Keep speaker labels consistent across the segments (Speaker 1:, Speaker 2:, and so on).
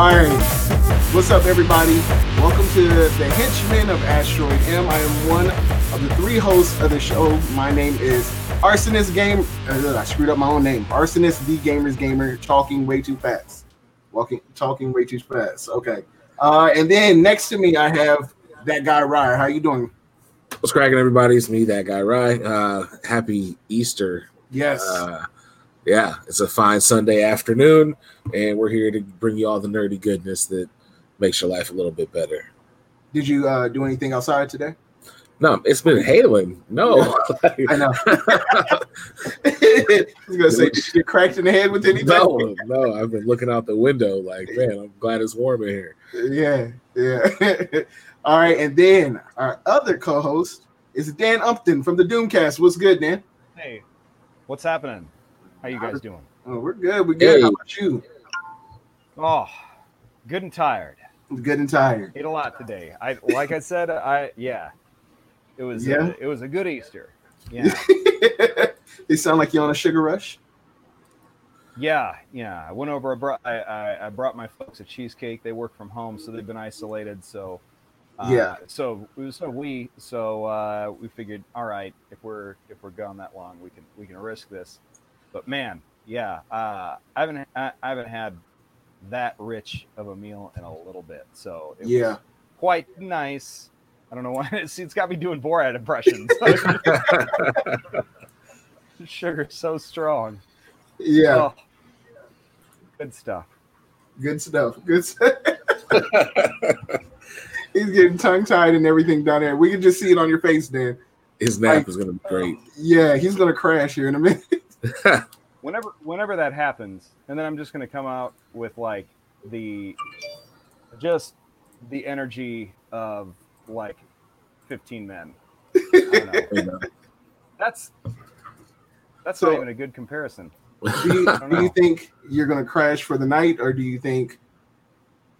Speaker 1: All right. What's up, everybody? Welcome to the Henchmen of Asteroid M. I am one of the three hosts of the show. My name is Arsonist Game. Uh, I screwed up my own name. Arsonist the Gamers Gamer, talking way too fast. Walking, talking way too fast. Okay. Uh, and then next to me, I have that guy Ryan. How you doing?
Speaker 2: What's cracking, everybody? It's me, that guy, Ryan. Uh, happy Easter.
Speaker 1: Yes.
Speaker 2: Uh, yeah, it's a fine Sunday afternoon, and we're here to bring you all the nerdy goodness that makes your life a little bit better.
Speaker 1: Did you uh, do anything outside today?
Speaker 2: No, it's been hailing. No,
Speaker 1: I know. I was gonna say, did you cracked in the head with anything?
Speaker 2: no, no. I've been looking out the window, like, man, I'm glad it's warm in here.
Speaker 1: Yeah, yeah. All right, and then our other co-host is Dan Upton from the Doomcast. What's good, Dan?
Speaker 3: Hey, what's happening? How you guys doing?
Speaker 1: Oh, we're good. We're good.
Speaker 2: Hey.
Speaker 1: How about you?
Speaker 3: Oh, good and tired.
Speaker 1: Good and tired.
Speaker 3: Ate a lot today. I like I said. I yeah, it was
Speaker 1: Yeah?
Speaker 3: A, it was a good Easter. Yeah,
Speaker 1: they sound like you're on a sugar rush.
Speaker 3: yeah, yeah. I went over. I brought I, I, I brought my folks a cheesecake. They work from home, so they've been isolated. So uh,
Speaker 1: Yeah.
Speaker 3: So so we so uh, we figured, all right, if we're if we're gone that long, we can we can risk this. But man, yeah, uh, I haven't I, I haven't had that rich of a meal in a little bit. So it
Speaker 1: Yeah.
Speaker 3: was quite nice. I don't know why it's, it's got me doing Borat impressions. Sugar's so strong.
Speaker 1: Yeah.
Speaker 3: Oh, good stuff.
Speaker 1: Good stuff. Good stuff. He's getting tongue tied and everything down there. We can just see it on your face, Dan.
Speaker 2: His nap
Speaker 1: Like-
Speaker 2: is gonna be great.
Speaker 1: Yeah, he's gonna crash here in a minute.
Speaker 3: Whenever whenever that happens, and then I'm just gonna come out with like the just the energy of like 15 men. I don't know.
Speaker 2: You know?
Speaker 3: That's that's
Speaker 1: So-
Speaker 3: not even a good comparison.
Speaker 1: Do you,
Speaker 3: don't
Speaker 1: you think you're gonna crash for the night, or do you think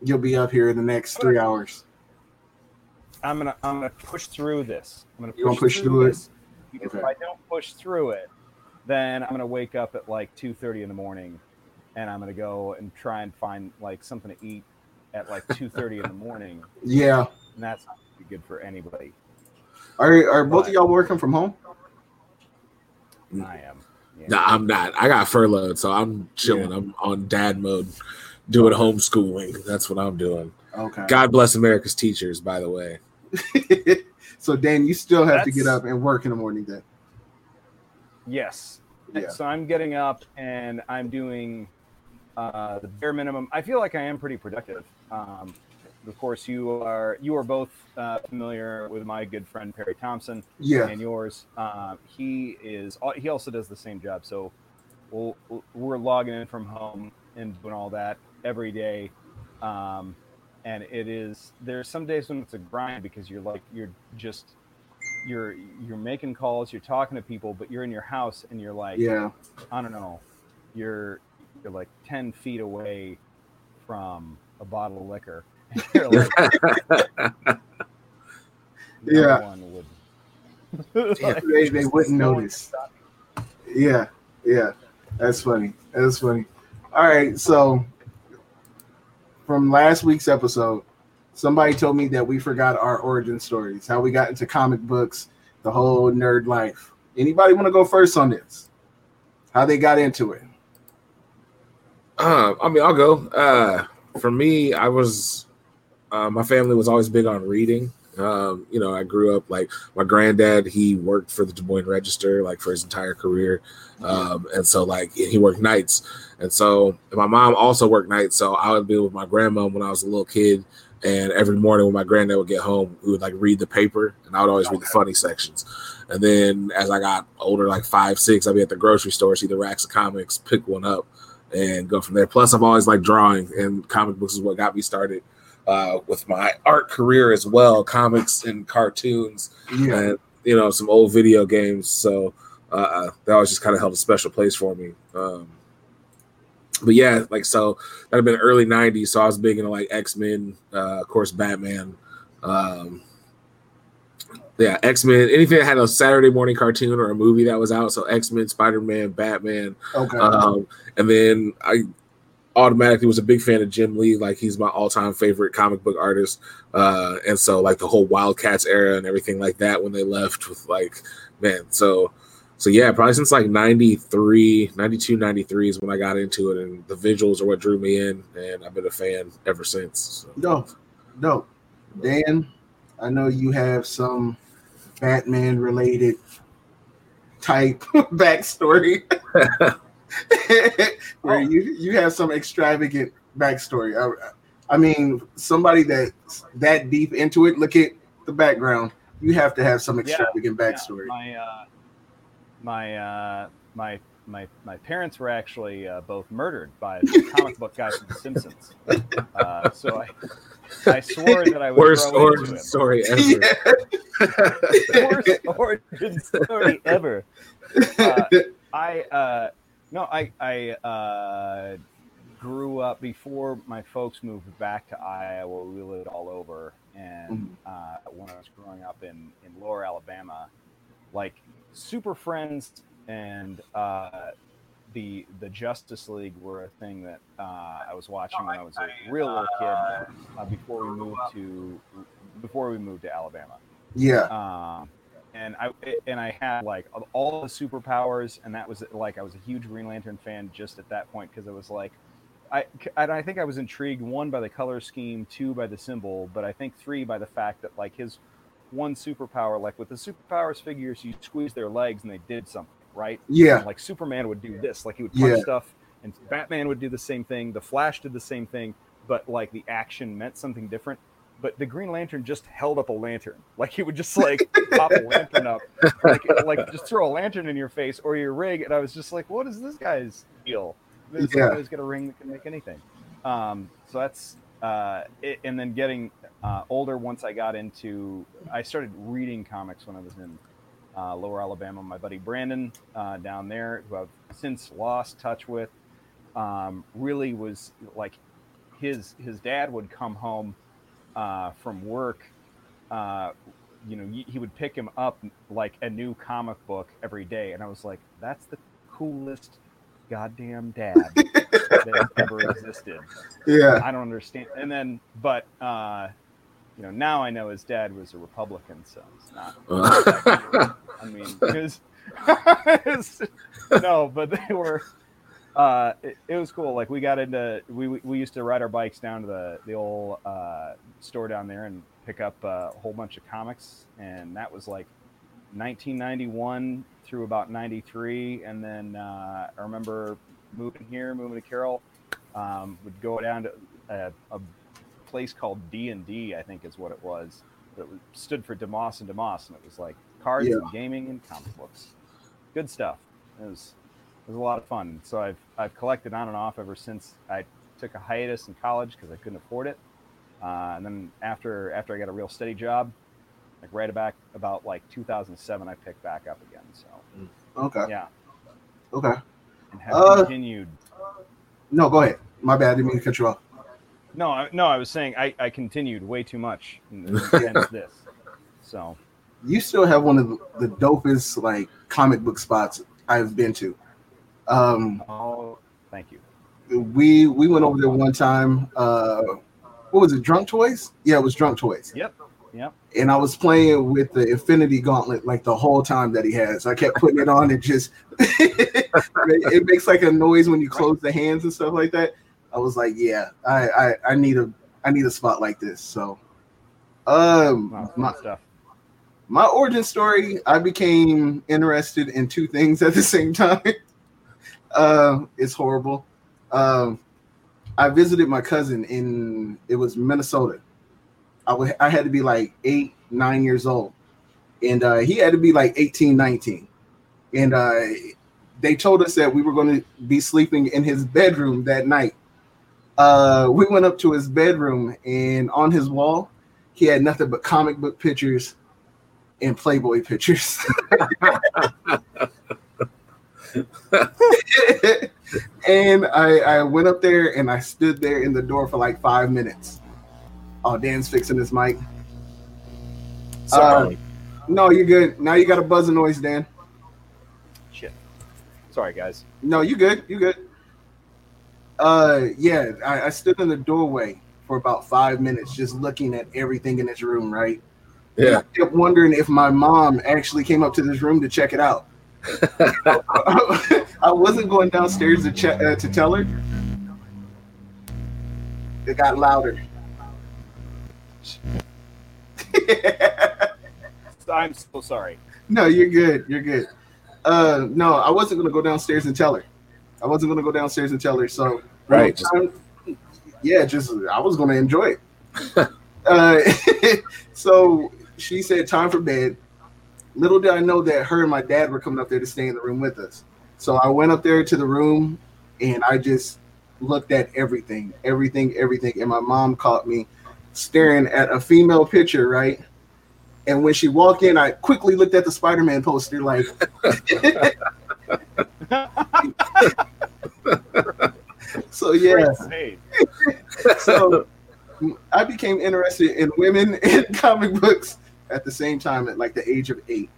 Speaker 1: you'll be up here in the next three hours?
Speaker 3: I'm gonna I'm gonna push through this. I'm gonna
Speaker 1: You gonna push through it?
Speaker 3: this because
Speaker 1: Okay.
Speaker 3: if I don't push through it, then I'm gonna wake up at like 2:30 in the morning, and I'm gonna go and try and find like something to eat at like 2:30 in the morning,
Speaker 1: Yeah.
Speaker 3: and that's not good for anybody.
Speaker 1: Are are both of y'all working from home?
Speaker 3: I am. Yeah.
Speaker 2: No, I'm not. I got furloughed, so I'm chilling.
Speaker 1: Yeah.
Speaker 2: I'm on dad mode, doing homeschooling. That's what I'm doing.
Speaker 1: Okay.
Speaker 2: God bless America's teachers, by the way.
Speaker 1: so Dan, you still have to get up and work in the morning then.
Speaker 3: Yes.
Speaker 1: Yeah.
Speaker 3: So I'm getting up and I'm doing uh, the bare minimum. I feel like I am pretty productive. Um, of course, you are you are both uh, familiar with my good friend Perry Thompson
Speaker 1: Yeah.
Speaker 3: and yours. Um, he is he also does the same job. So we'll, we're logging in from home and doing all that every day. Um, and it is there's some days when it's a grind because you're like you're just you're you're making calls, you're talking to people, but you're in your house and you're like
Speaker 1: Yeah.
Speaker 3: I don't know, you're you're like ten feet away from a bottle of liquor. Like,
Speaker 1: Yeah.
Speaker 3: would.
Speaker 1: They, they wouldn't notice. Yeah. Yeah. That's funny. That's funny. All right. So from last week's episode, somebody told me that we forgot our origin stories, how we got into comic books, the whole nerd life. Anybody want to go first on this? How they got into it?
Speaker 2: Uh, I mean, I'll go. Uh, for me, I was, uh, my family was always big on reading. Um, you know, I grew up like my granddad, he worked for the Des Moines Register like for his entire career. Um, and so like he worked nights. And so and my mom also worked nights. So I would be with my grandma when I was a little kid. And every morning when my granddad would get home, we would like read the paper and I would always read the funny sections. And then as I got older, like five, six, I'd be at the grocery store, see the racks of comics, pick one up and go from there. Plus, I've always liked drawing, and comic books is what got me started uh, with my art career as well. Comics and cartoons,
Speaker 1: Yeah.
Speaker 2: and you know some old video games. So uh, that always just kind of held a special place for me. Um, but yeah, like so that had been early '90s. So I was big into like X Men, uh, of course, Batman. Um, yeah, X Men. Anything that had a Saturday morning cartoon or a movie that was out. So X Men, Spider Man, Batman.
Speaker 1: Okay.
Speaker 2: Um, and then I automatically was a big fan of Jim Lee. Like he's my all-time favorite comic book artist. Uh, and so like the whole Wildcats era and everything like that when they left with like man, so so yeah, probably since like 93, 92, 93 is when I got into it and the visuals are what drew me in and I've been a fan ever since. So.
Speaker 1: No, no. Dan, I know you have some Batman related type backstory. where oh. you you have some extravagant backstory. I, I mean, somebody that's that deep into it. Look at the background. You have to have some extravagant yeah, backstory.
Speaker 3: Yeah. My uh, my uh, my my my parents were actually uh, both murdered by the comic book guy from The Simpsons. Uh, so I I swore that I would
Speaker 2: worst origin story ever.
Speaker 3: Yeah. worst origin story ever. Uh, I uh, no, I I uh, grew up before my folks moved back to Iowa. We lived all over, and mm-hmm. uh, when I was growing up in in Lower Alabama, like Super Friends and uh, the the Justice League were a thing that uh, I was watching when I was a real little kid uh, before we moved to before we moved to Alabama.
Speaker 1: Yeah.
Speaker 3: Um, and I and I had like all the superpowers, and that was like I was a huge Green Lantern fan just at that point because it was like I and I think I was intrigued one by the color scheme, two by the symbol, but I think three by the fact that like his one superpower, like with the superpowers figures, you squeeze their legs and they did something, right?
Speaker 1: Yeah.
Speaker 3: And like Superman would do this, like he would punch yeah. stuff, and Batman would do the same thing. The Flash did the same thing, but like the action meant something different but the Green Lantern just held up a lantern. Like he would just like pop a lantern up, like, like just throw a lantern in your face or your rig. And I was just like, what is this guy's deal? This yeah. guy's got a ring that can make anything. Um, so that's uh, it, and then getting uh, older once I got into, I started reading comics when I was in uh, Lower Alabama. My buddy Brandon uh, down there, who I've since lost touch with, um, really was like his his dad would come home uh, from work, uh, you know, he would pick him up like a new comic book every day, and I was like, that's the coolest goddamn dad that ever existed.
Speaker 1: Yeah,
Speaker 3: I don't understand. And then, but uh, you know, now I know his dad was a Republican, so it's not. I mean, because no, but they were uh, it, it, was cool. Like we got into we we used to ride our bikes down to the the old uh, store down there and pick up uh, a whole bunch of comics, and that was like 1991 through about 93, and then uh, I remember moving here, moving to Carroll, um, would go down to a, a place called D and D, I think is what it was. That stood for DeMoss and DeMoss, and it was like cards yeah. and gaming and comic books. Good stuff. It was it was a lot of fun. So I've I've collected on and off ever since I took a hiatus in college because I couldn't afford it. Uh, and then after after I got a real steady job, like right about about like 2007, I picked back up again. So
Speaker 1: mm. okay,
Speaker 3: yeah,
Speaker 1: okay,
Speaker 3: and have uh, continued.
Speaker 1: No, go ahead. My bad. I didn't mean to cut you off.
Speaker 3: No, I, no, I was saying I, I continued way too much against this. So
Speaker 1: you still have one of the, dopest like comic book spots I've been to. Um,
Speaker 3: oh, thank you.
Speaker 1: We we went over there one time. Uh, what was it? Drunk Toys? Yeah, it was Drunk Toys.
Speaker 3: Yep. Yep.
Speaker 1: And I was playing with the Infinity Gauntlet like the whole time that he has. I kept putting it on and just it makes like a noise when you close the hands and stuff like that. I was like, yeah, I I, I need a I need a spot like this. So, um, wow, my, stuff. my origin story, I became interested in two things at the same time. Uh, it's horrible. Um, I visited my cousin in it was Minnesota. I, w- I had to be like eight, nine years old, and uh, he had to be like 18, 19. And uh, they told us that we were going to be sleeping in his bedroom that night. Uh, we went up to his bedroom, and on his wall, he had nothing but comic book pictures and Playboy pictures. and I, I went up there and I stood there in the door for like five minutes. Oh, Dan's fixing his mic.
Speaker 2: Sorry. Uh,
Speaker 1: no, you're good. Now you got a buzzing noise, Dan.
Speaker 3: Shit. Sorry, guys.
Speaker 1: No, you good. You good. Uh, yeah, I, I stood in the doorway for about five minutes, just looking at everything in this room. Right. And
Speaker 2: Yeah.
Speaker 1: I kept wondering if my mom actually came up to this room to check it out. I wasn't going downstairs to check uh, to tell her. It got louder.
Speaker 3: I'm so sorry.
Speaker 1: no, you're good. You're good. Uh, no, I wasn't gonna go downstairs and tell her. I wasn't gonna go downstairs and tell her. So
Speaker 2: Right.
Speaker 1: time- yeah, just I was gonna enjoy it. uh, so she said, "Time for bed." Little did I know that her and my dad were coming up there to stay in the room with us. So I went up there to the room, and I just looked at everything, everything, everything. And my mom caught me staring at a female picture, right? And when she walked in, I quickly looked at the Spider-Man poster, like. so yeah, so I became interested in women in comic books at the same time at like the age of eight.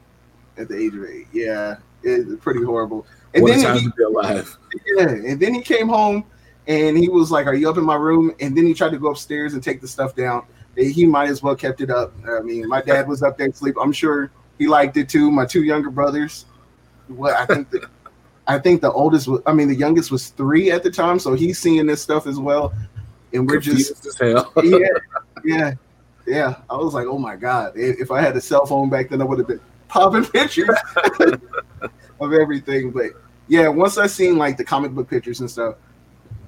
Speaker 1: At the age of eight, yeah, it's pretty horrible. And
Speaker 2: what a
Speaker 1: then
Speaker 2: time
Speaker 1: he,
Speaker 2: to be alive.
Speaker 1: yeah, and then he came home and he was like, "Are you up in my room?" And then he tried to go upstairs and take the stuff down. He might as well kept it up. I mean, my dad was up there asleep. I'm sure he liked it too. My two younger brothers. What I think the, I think the oldest was, I mean, the youngest was three at the time, so he's seeing this stuff as well. And we're just
Speaker 2: Confused as hell.
Speaker 1: yeah, yeah, yeah. I was like, oh my god! If if I had a cell phone back then, I would have been popping pictures of everything. But yeah, once I seen like the comic book pictures and stuff,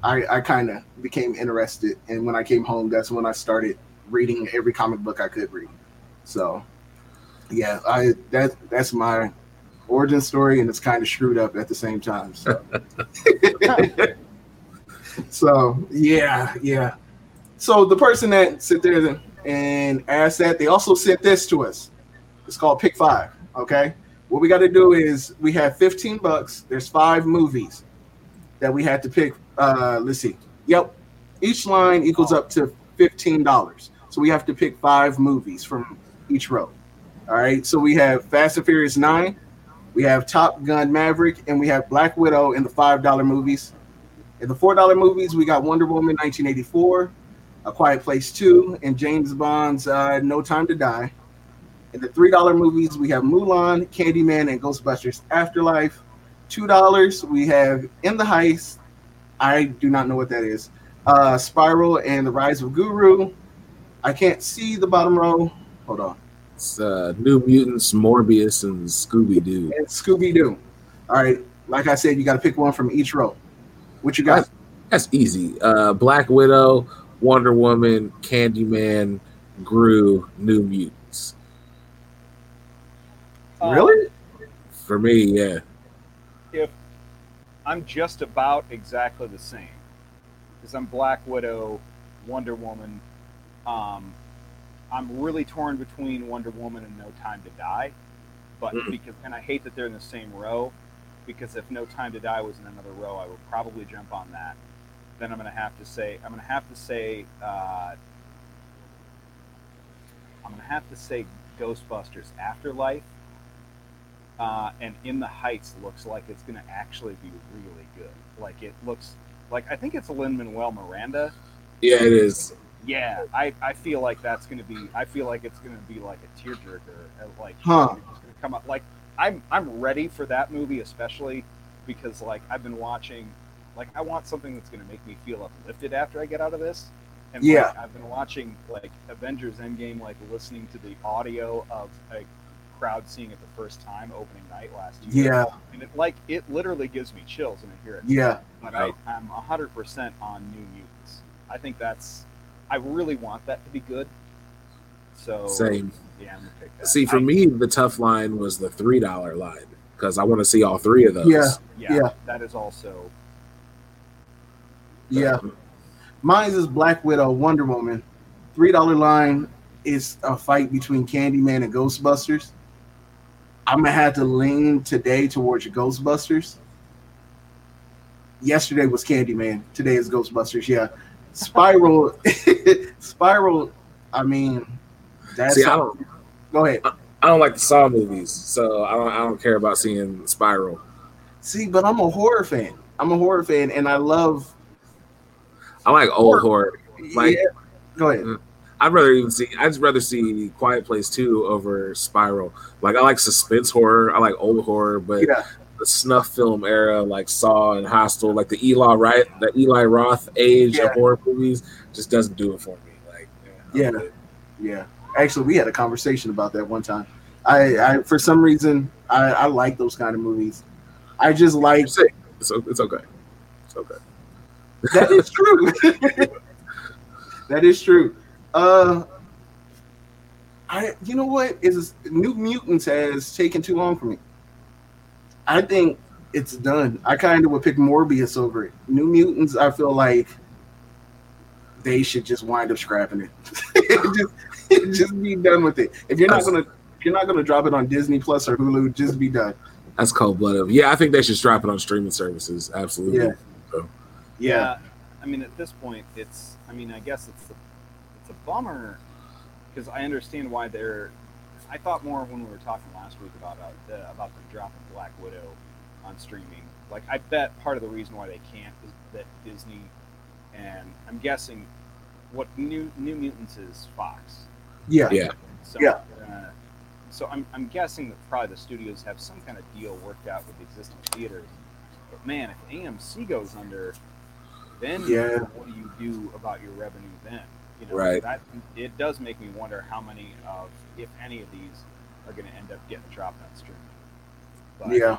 Speaker 1: I I kind of became interested. And when I came home, that's when I started reading every comic book I could read. So yeah, I that that's my origin story, and it's kind of screwed up at the same time. So. So yeah, yeah. So the person that sit there and asked that, they also sent this to us. It's called Pick Five. Okay. What we got to do is we have 15 bucks. There's five movies that we had to pick. Uh, let's see. Yep. Each line equals up to $15. So we have to pick five movies from each row. All right. So we have Fast and Furious 9, we have Top Gun Maverick, and we have Black Widow in the $5 movies. In the four dollar movies, we got Wonder Woman 1984, A Quiet Place 2, and James Bond's uh, No Time to Die. In the three dollar movies, we have Mulan, Candyman, and Ghostbusters Afterlife. Two dollars, we have In the Heist. I do not know what that is. Uh, Spiral and the Rise of Guru. I can't see the bottom row. Hold on.
Speaker 2: It's uh, New Mutants, Morbius, and Scooby Doo.
Speaker 1: And Scooby Doo. All right. Like I said, you got to pick one from each row. What you got?
Speaker 2: That's easy. Uh, Black Widow, Wonder Woman, Candyman, Gru, New Mutants.
Speaker 3: Um,
Speaker 1: Really?
Speaker 2: For me, yeah.
Speaker 3: if I'm just about exactly the same, because I'm Black Widow, Wonder Woman. Um, I'm really torn between Wonder Woman and No Time to Die, but
Speaker 2: Mm.
Speaker 3: because and I hate that they're in the same row, because if No Time to Die was in another row, I would probably jump on that. Then I'm gonna have to say I'm gonna have to say uh, I'm gonna have to say Ghostbusters Afterlife uh, and In the Heights looks like it's going to actually be really good. Like it looks like I think it's Lin Manuel Miranda.
Speaker 2: Yeah, it is.
Speaker 3: Yeah, I, I feel like that's going to be. I feel like it's going to be like a tearjerker. uh, Like
Speaker 1: Huh.
Speaker 3: it's going to come up. Like I'm I'm ready for that movie, especially because like I've been watching. Like I want something that's going to make me feel uplifted after I get out of this. And like,
Speaker 1: Yeah.
Speaker 3: I've been watching like Avengers Endgame, like listening to the audio of a crowd seeing it the first time opening night last year.
Speaker 1: Yeah.
Speaker 3: And it like it literally gives me chills when I hear it.
Speaker 1: Yeah.
Speaker 3: But I, I'm hundred percent on New Mutants. I think that's I really want that to be good. So
Speaker 2: Same.
Speaker 3: yeah, I'm gonna pick that.
Speaker 2: See, for
Speaker 3: I-
Speaker 2: me, the tough line was the three dollar line because I want to see all three of those.
Speaker 1: Yeah.
Speaker 3: yeah,
Speaker 1: yeah.
Speaker 3: that is also
Speaker 1: Yeah. Mine is Black Widow, Wonder Woman. Three dollar line is a fight between Candyman and Ghostbusters. I'm gonna have to lean today towards Ghostbusters. Yesterday was Candyman. Today is Ghostbusters. Yeah, Spiral. Spiral. I mean, that's.
Speaker 2: See, I don't,
Speaker 1: Go ahead.
Speaker 2: I don't like the Saw movies, so I don't, I don't care about seeing Spiral.
Speaker 1: See, but I'm a horror fan. I'm a horror fan, and I love
Speaker 2: I like old horror. Like,
Speaker 1: yeah. Go ahead.
Speaker 2: Mm, I'd rather even see. I'd just rather see Quiet Place Two over Spiral. Like, I like suspense horror. I like old horror, but
Speaker 1: Yeah.
Speaker 2: The snuff film era, like Saw and Hostel, like the Eli right, the Eli Roth age
Speaker 1: Yeah.
Speaker 2: of horror movies, just doesn't do it for me. Like,
Speaker 1: Yeah.
Speaker 2: I'm.
Speaker 1: Yeah, actually, we had a conversation about that one time. I, I for some reason, I, I like those kind of movies. I just like
Speaker 2: It's, it's, it's okay. It's okay.
Speaker 1: that is true. that is true. Uh, I you know what is New Mutants has taken too long for me. I think it's done. I kind of would pick Morbius over it. New Mutants, I feel like they should just wind up scrapping it. just, just be done with it. If you're not gonna, if you're not gonna drop it on Disney Plus or Hulu, just be done.
Speaker 2: That's cold blooded. Yeah, I think they should strap it on streaming services. Absolutely.
Speaker 1: Yeah.
Speaker 2: So,
Speaker 1: Yeah,
Speaker 3: I mean, at this point, it's. I mean, I guess it's a, it's a bummer because I understand why they're. I thought more when we were talking last week about uh, the, about the drop of Black Widow on streaming. Like, I bet part of the reason why they can't is that Disney, and I'm guessing, what New New Mutants is Fox.
Speaker 1: yeah,
Speaker 2: Yeah.
Speaker 3: So,
Speaker 1: Yeah.
Speaker 3: Uh, so I'm, I'm guessing that probably the studios have some kind of deal worked out with the existing theaters. But man, if AMC goes under, then
Speaker 1: Yeah.
Speaker 3: what do you do about your revenue then? You know,
Speaker 2: Right.
Speaker 3: That it does make me wonder how many of, if any of these, are going to end up getting dropped on streaming. But
Speaker 1: yeah.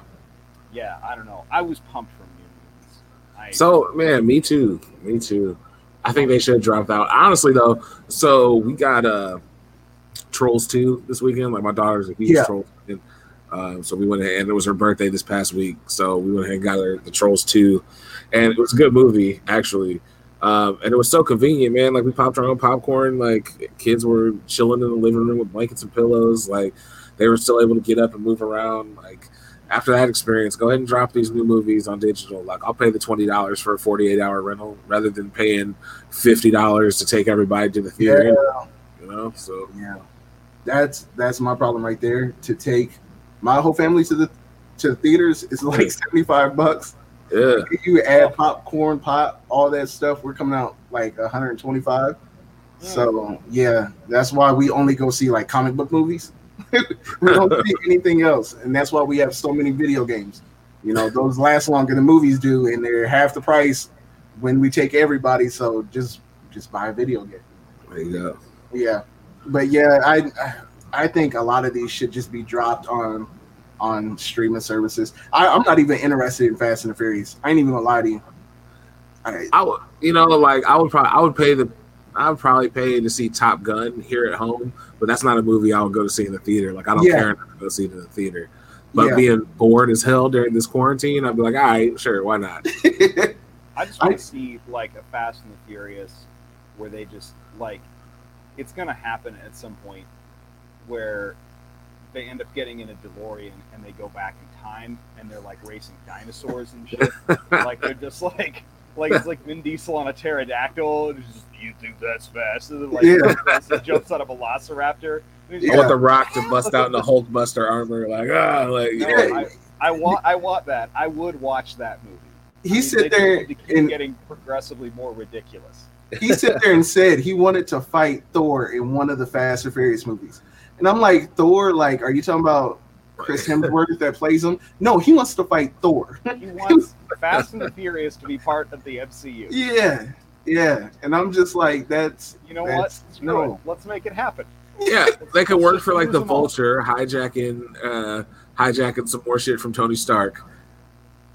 Speaker 3: yeah, I don't know. I was pumped for New Mutants. I,
Speaker 2: So man, me too. Me too. I think they should drop out. Honestly though, so we got uh Trolls 2 this weekend. Like my daughter's a huge
Speaker 1: Yeah.
Speaker 2: Trolls fan. Um, so we went ahead and it was her birthday this past week. So we went ahead and got her the Trolls 2. And it was a good movie, actually. Um, and it was so convenient, man. Like we popped our own popcorn, like kids were chilling in the living room with blankets and pillows, like they were still able to get up and move around. Like after that experience, go ahead and drop these new movies on digital. Like I'll pay the twenty dollars for a forty eight hour rental rather than paying fifty dollars to take everybody to the theater.
Speaker 1: Yeah.
Speaker 2: You know, so
Speaker 1: Yeah, that's that's my problem right there. To take my whole family to the to the theaters is like seventy five bucks.
Speaker 2: Yeah,
Speaker 1: If you add popcorn, pop, all that stuff, we're coming out like one hundred twenty five. Hmm. So yeah, that's why we only go see like comic book movies. we don't see anything else, and that's why we have so many video games. You know, those last longer than movies do, and they're half the price when we take everybody. So just just buy a video game.
Speaker 2: there you go.
Speaker 1: Yeah, but yeah, I I think a lot of these should just be dropped on on streaming services. I, I'm not even interested in Fast and the Furious. I ain't even gonna lie to you. I,
Speaker 2: I would, you know, like I would probably, I would pay the, I would probably pay to see Top Gun here at home, but that's not a movie I would go to see in the theater. Like I don't
Speaker 1: Yeah.
Speaker 2: care enough to go see it in the theater. But
Speaker 1: Yeah.
Speaker 2: being bored as hell during this quarantine, I'd be like, all right, sure, why not?
Speaker 3: I just want to see like a Fast and the Furious where they just like it's gonna happen at some point where they end up getting in a DeLorean and they go back in time and they're like racing dinosaurs and shit. like they're just like like it's like Vin Diesel on a pterodactyl. Just, you think that's fast? And then like
Speaker 1: Yeah.
Speaker 3: jumps out of a velociraptor. And
Speaker 2: I
Speaker 3: like,
Speaker 2: want the Rock to bust out in the Hulkbuster armor, like ah, like
Speaker 3: No,
Speaker 1: Yeah.
Speaker 3: I, I want I want that. I would watch that movie. I
Speaker 1: he
Speaker 3: mean,
Speaker 1: sit there
Speaker 3: need to keep
Speaker 1: and
Speaker 3: getting progressively more ridiculous.
Speaker 1: he sit there and said he wanted to fight Thor in one of the Fast and Furious movies, and I'm like, Thor, like, are you talking about Chris Hemsworth that plays him? No, he wants to fight Thor.
Speaker 3: He wants Fast and the Furious to be part of the MCU.
Speaker 1: yeah, yeah, and I'm just like, that's
Speaker 3: You know
Speaker 1: That's-
Speaker 3: what? Screw
Speaker 1: no.
Speaker 3: it. Let's make it happen.
Speaker 2: yeah, they could work for like the
Speaker 3: Use them all.
Speaker 2: Vulture hijacking, uh, hijacking some more shit from Tony Stark,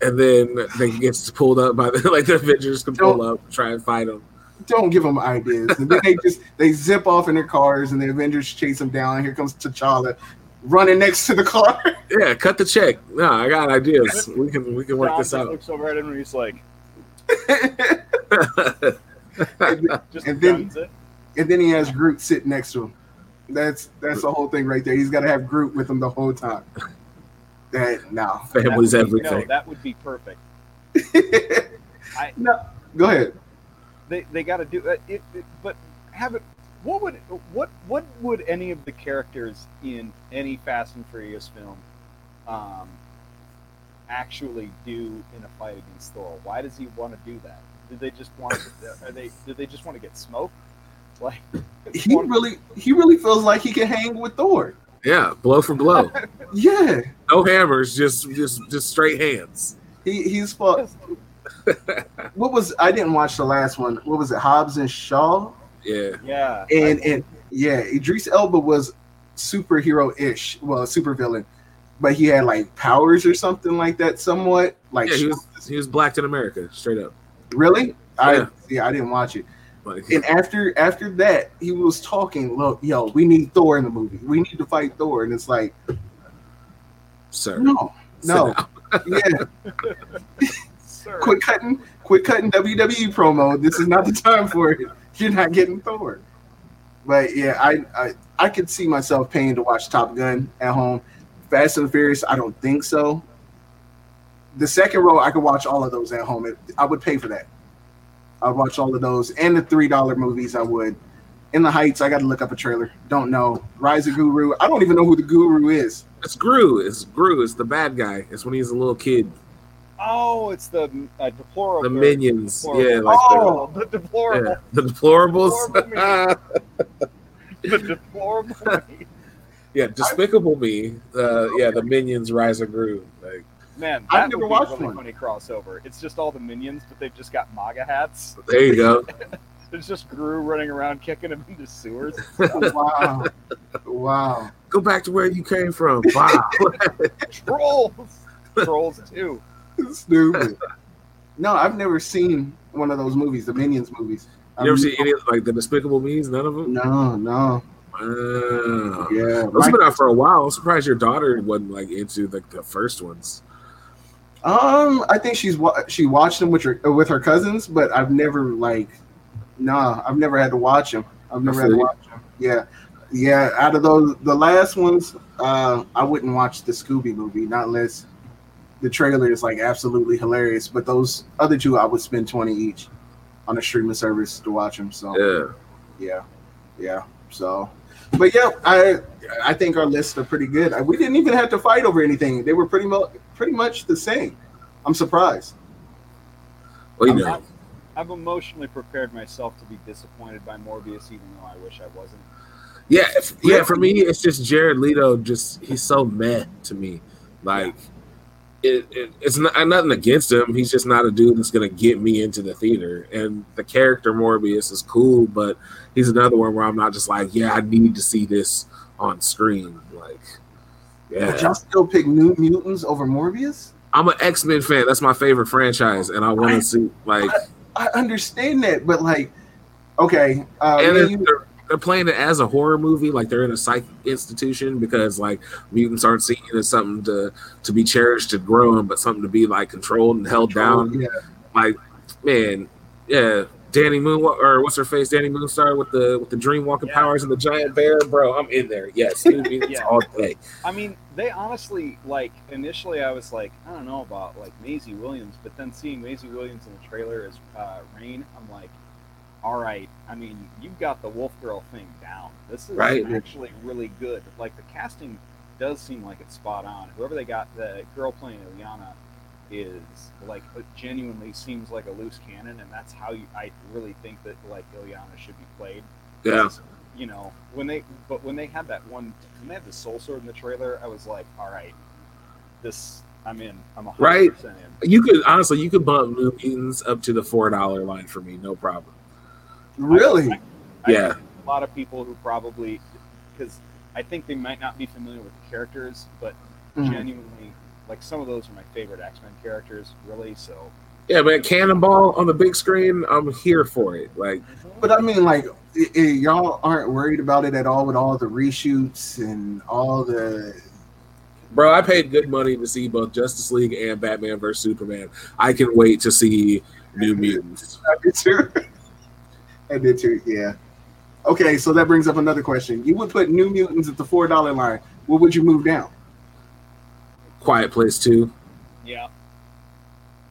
Speaker 2: and then they can get pulled up by the like the Avengers can pull up, try and fight them.
Speaker 1: Don't give them ideas. And then they just they zip off in their cars, and the Avengers chase them down. Here comes T'Challa, running next to the car.
Speaker 2: Yeah, cut the check. No, I got ideas. We can we can work
Speaker 3: John
Speaker 2: this
Speaker 3: just
Speaker 2: out.
Speaker 3: looks over at him and he's like, just
Speaker 1: And then-
Speaker 3: it.
Speaker 1: and then he has Groot sitting next to him. That's that's the whole thing right there. He's got to have Groot with him the whole time. That no,
Speaker 2: Family's
Speaker 3: That would be-
Speaker 2: everything.
Speaker 3: No, that would be perfect. I-
Speaker 1: no. Go ahead.
Speaker 3: They they got to do it, it, it. But have it. What would what what would any of the characters in any Fast and Furious film um, actually do in a fight against Thor? Why does he want to do that? Do they just want? To, are they? Did they just want to get smoked? Like
Speaker 1: He really, he really feels like he can hang with Thor.
Speaker 2: Yeah, blow for blow.
Speaker 1: Yeah,
Speaker 2: No hammers, just just just straight hands.
Speaker 1: he he's fought. What was I didn't watch the last one. What was it? Hobbs and Shaw.
Speaker 2: Yeah.
Speaker 3: Yeah.
Speaker 1: and and yeah, Idris Elba was superhero ish, well, supervillain, but he had like powers or something like that, somewhat. Like,
Speaker 2: Yeah, he was he was blacked in America, straight up.
Speaker 1: really? I
Speaker 2: Yeah.
Speaker 1: yeah, I didn't watch it.
Speaker 2: Like,
Speaker 1: And after after that, he was talking. Look, yo, we need Thor in the movie. We need to fight Thor, and it's like,
Speaker 2: sir.
Speaker 1: no, no, yeah,
Speaker 3: Sir.
Speaker 1: quit cutting, quit cutting WWE promo. This is not the time for it. You're not getting Thor. But yeah, I I, I could see myself paying to watch Top Gun at home. Fast and Furious, I don't think so. The second row, I could watch all of those at home. It- I would pay for that. I'd watch all of those and the three dollar movies. I would. In the Heights, I got to look up a trailer. Don't know. Rise of Guru. I don't even know who the Guru is.
Speaker 2: It's Gru. It's Gru. It's the bad guy. It's when he's a little kid.
Speaker 3: Oh, it's the uh, deplorable.
Speaker 2: The minions.
Speaker 3: deplorable.
Speaker 2: Yeah, like
Speaker 1: Oh,
Speaker 3: the
Speaker 2: the,
Speaker 3: deplorable.
Speaker 2: yeah, the deplorables.
Speaker 3: Deplorable The deplorable.
Speaker 2: yeah, Despicable Me. Uh, yeah, the minions rise and Gru. Like,
Speaker 3: Man,
Speaker 1: I've never
Speaker 3: would be
Speaker 1: watched
Speaker 3: a really
Speaker 1: one.
Speaker 3: funny crossover. It's just all the minions, but they've just got MAGA hats.
Speaker 2: there you go.
Speaker 3: There's just Gru running around kicking him into sewers.
Speaker 1: wow, wow.
Speaker 2: Go back to where you came from. Wow.
Speaker 3: Trolls. Trolls too.
Speaker 1: Stupid. No, I've never seen one of those movies, the Minions movies.
Speaker 2: You ever
Speaker 1: Um,
Speaker 2: see any of like the Despicable Me's? None of them.
Speaker 1: No, no.
Speaker 2: Wow.
Speaker 1: Yeah.
Speaker 2: Those have been out for a while. I'm surprised your daughter wasn't like into the, the first ones.
Speaker 1: um, I think she's wa- she watched them with her with her cousins, but I've never like, nah, I've never had to watch them. I've never had to watch them. Yeah, yeah. Out of those, the last ones, uh, I wouldn't watch the Scooby movie, not unless the trailer is like absolutely hilarious. But those other two, I would spend twenty each on a streaming service to watch them. So
Speaker 2: Yeah.
Speaker 1: yeah, yeah. So, but yeah, I I think our lists are pretty good. We didn't even have to fight over anything. They were pretty much pretty much the same. I'm surprised.
Speaker 2: Well, you
Speaker 3: I'm
Speaker 2: know.
Speaker 3: not- I've emotionally prepared myself to be disappointed by Morbius, even though I wish I wasn't.
Speaker 2: Yeah, if, yeah. For me, it's just Jared Leto. Just he's so meh to me. Like, it, it, it's not nothing against him. He's just not a dude that's gonna get me into the theater. And the character Morbius is cool, but he's another one where I'm not just like, yeah, I need to see this on screen. Like,
Speaker 1: Would
Speaker 2: yeah,
Speaker 1: y'all still pick New Mutants over Morbius?
Speaker 2: I'm an X Men fan. That's my favorite franchise, and I want to see like,
Speaker 1: I understand that, but like, okay, uh,
Speaker 2: and
Speaker 1: me and you-
Speaker 2: they're, they're playing it as a horror movie, like they're in a psych institution because like mutants aren't seen as something to to be cherished and grown, but something to be like controlled and held down.
Speaker 1: yeah,
Speaker 2: Like, man, yeah, Dani Moon or what's her face, Dani Moonstar with the with the dream walking
Speaker 3: Yeah.
Speaker 2: powers and the giant bear, bro. I'm in there. Yes, New Mutants
Speaker 3: Yeah.
Speaker 2: all day.
Speaker 3: I mean, they honestly like initially I was like, I don't know about like Maisie Williams, but then seeing Maisie Williams in the trailer as uh, Rahne, I'm like, all right. I mean, you've got the Wolf Girl thing down. This is
Speaker 2: Right.
Speaker 3: actually really good. Like the casting does seem like it's spot on. Whoever they got, the girl playing Illyana is like genuinely seems like a loose cannon, and that's how you, I really think that like Illyana should be played
Speaker 2: Yeah,
Speaker 3: you know when they but when they had that one when they had the soul sword in the trailer i was like all right this i'm in i'm a
Speaker 2: Right.
Speaker 3: hundred percent in
Speaker 2: you could honestly you could bump New Mutants up to the four dollar line for me, no problem.
Speaker 1: Really.
Speaker 3: I, I
Speaker 2: Yeah.
Speaker 3: think a lot of people who probably because i think they might not be familiar with the characters but
Speaker 1: Mhm.
Speaker 3: genuinely like some of those are my favorite x-men characters really so
Speaker 2: Yeah, but Cannonball on the big screen, I'm here for it. Like,
Speaker 1: But I mean, like, i- i- y'all aren't worried about it at all with all the reshoots and all the.
Speaker 2: bro, I paid good money to see both Justice League and Batman vs Superman. I can wait to see New Mutants.
Speaker 1: I did too. I did too. Yeah. Okay, so that brings up another question. You would put New Mutants at the four dollar line. What would you move down?
Speaker 2: Quiet Place Two,
Speaker 3: yeah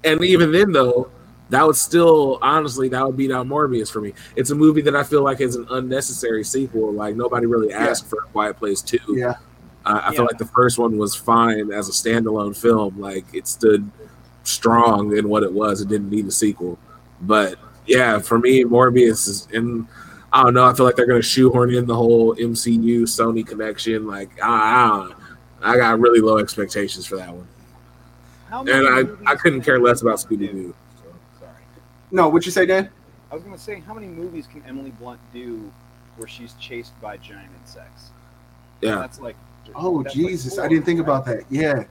Speaker 2: and even then though, that would still honestly that would beat out Morbius for me. It's a movie that I feel like is an unnecessary sequel. Like nobody really asked for a Quiet Place Two.
Speaker 1: Yeah.
Speaker 2: Uh, I feel like the first one was fine as a standalone film. Like it stood strong in what it was. It didn't need a sequel. but yeah, for me, Morbius is in. I don't know. I feel like they're gonna shoehorn in the whole MCU Sony connection. Like I, I, I got really low expectations for that one. And I, I couldn't care less about
Speaker 3: Blunt
Speaker 2: Scooby
Speaker 3: do?
Speaker 2: Doo.
Speaker 3: Sorry.
Speaker 1: No, what you say, Dan?
Speaker 3: I was going to say, how many movies can Emily Blunt do where she's chased by giant insects?
Speaker 2: Yeah,
Speaker 3: That's like.
Speaker 1: Oh
Speaker 3: that's like
Speaker 1: Jesus, I didn't think
Speaker 3: right?
Speaker 1: about that. Yeah,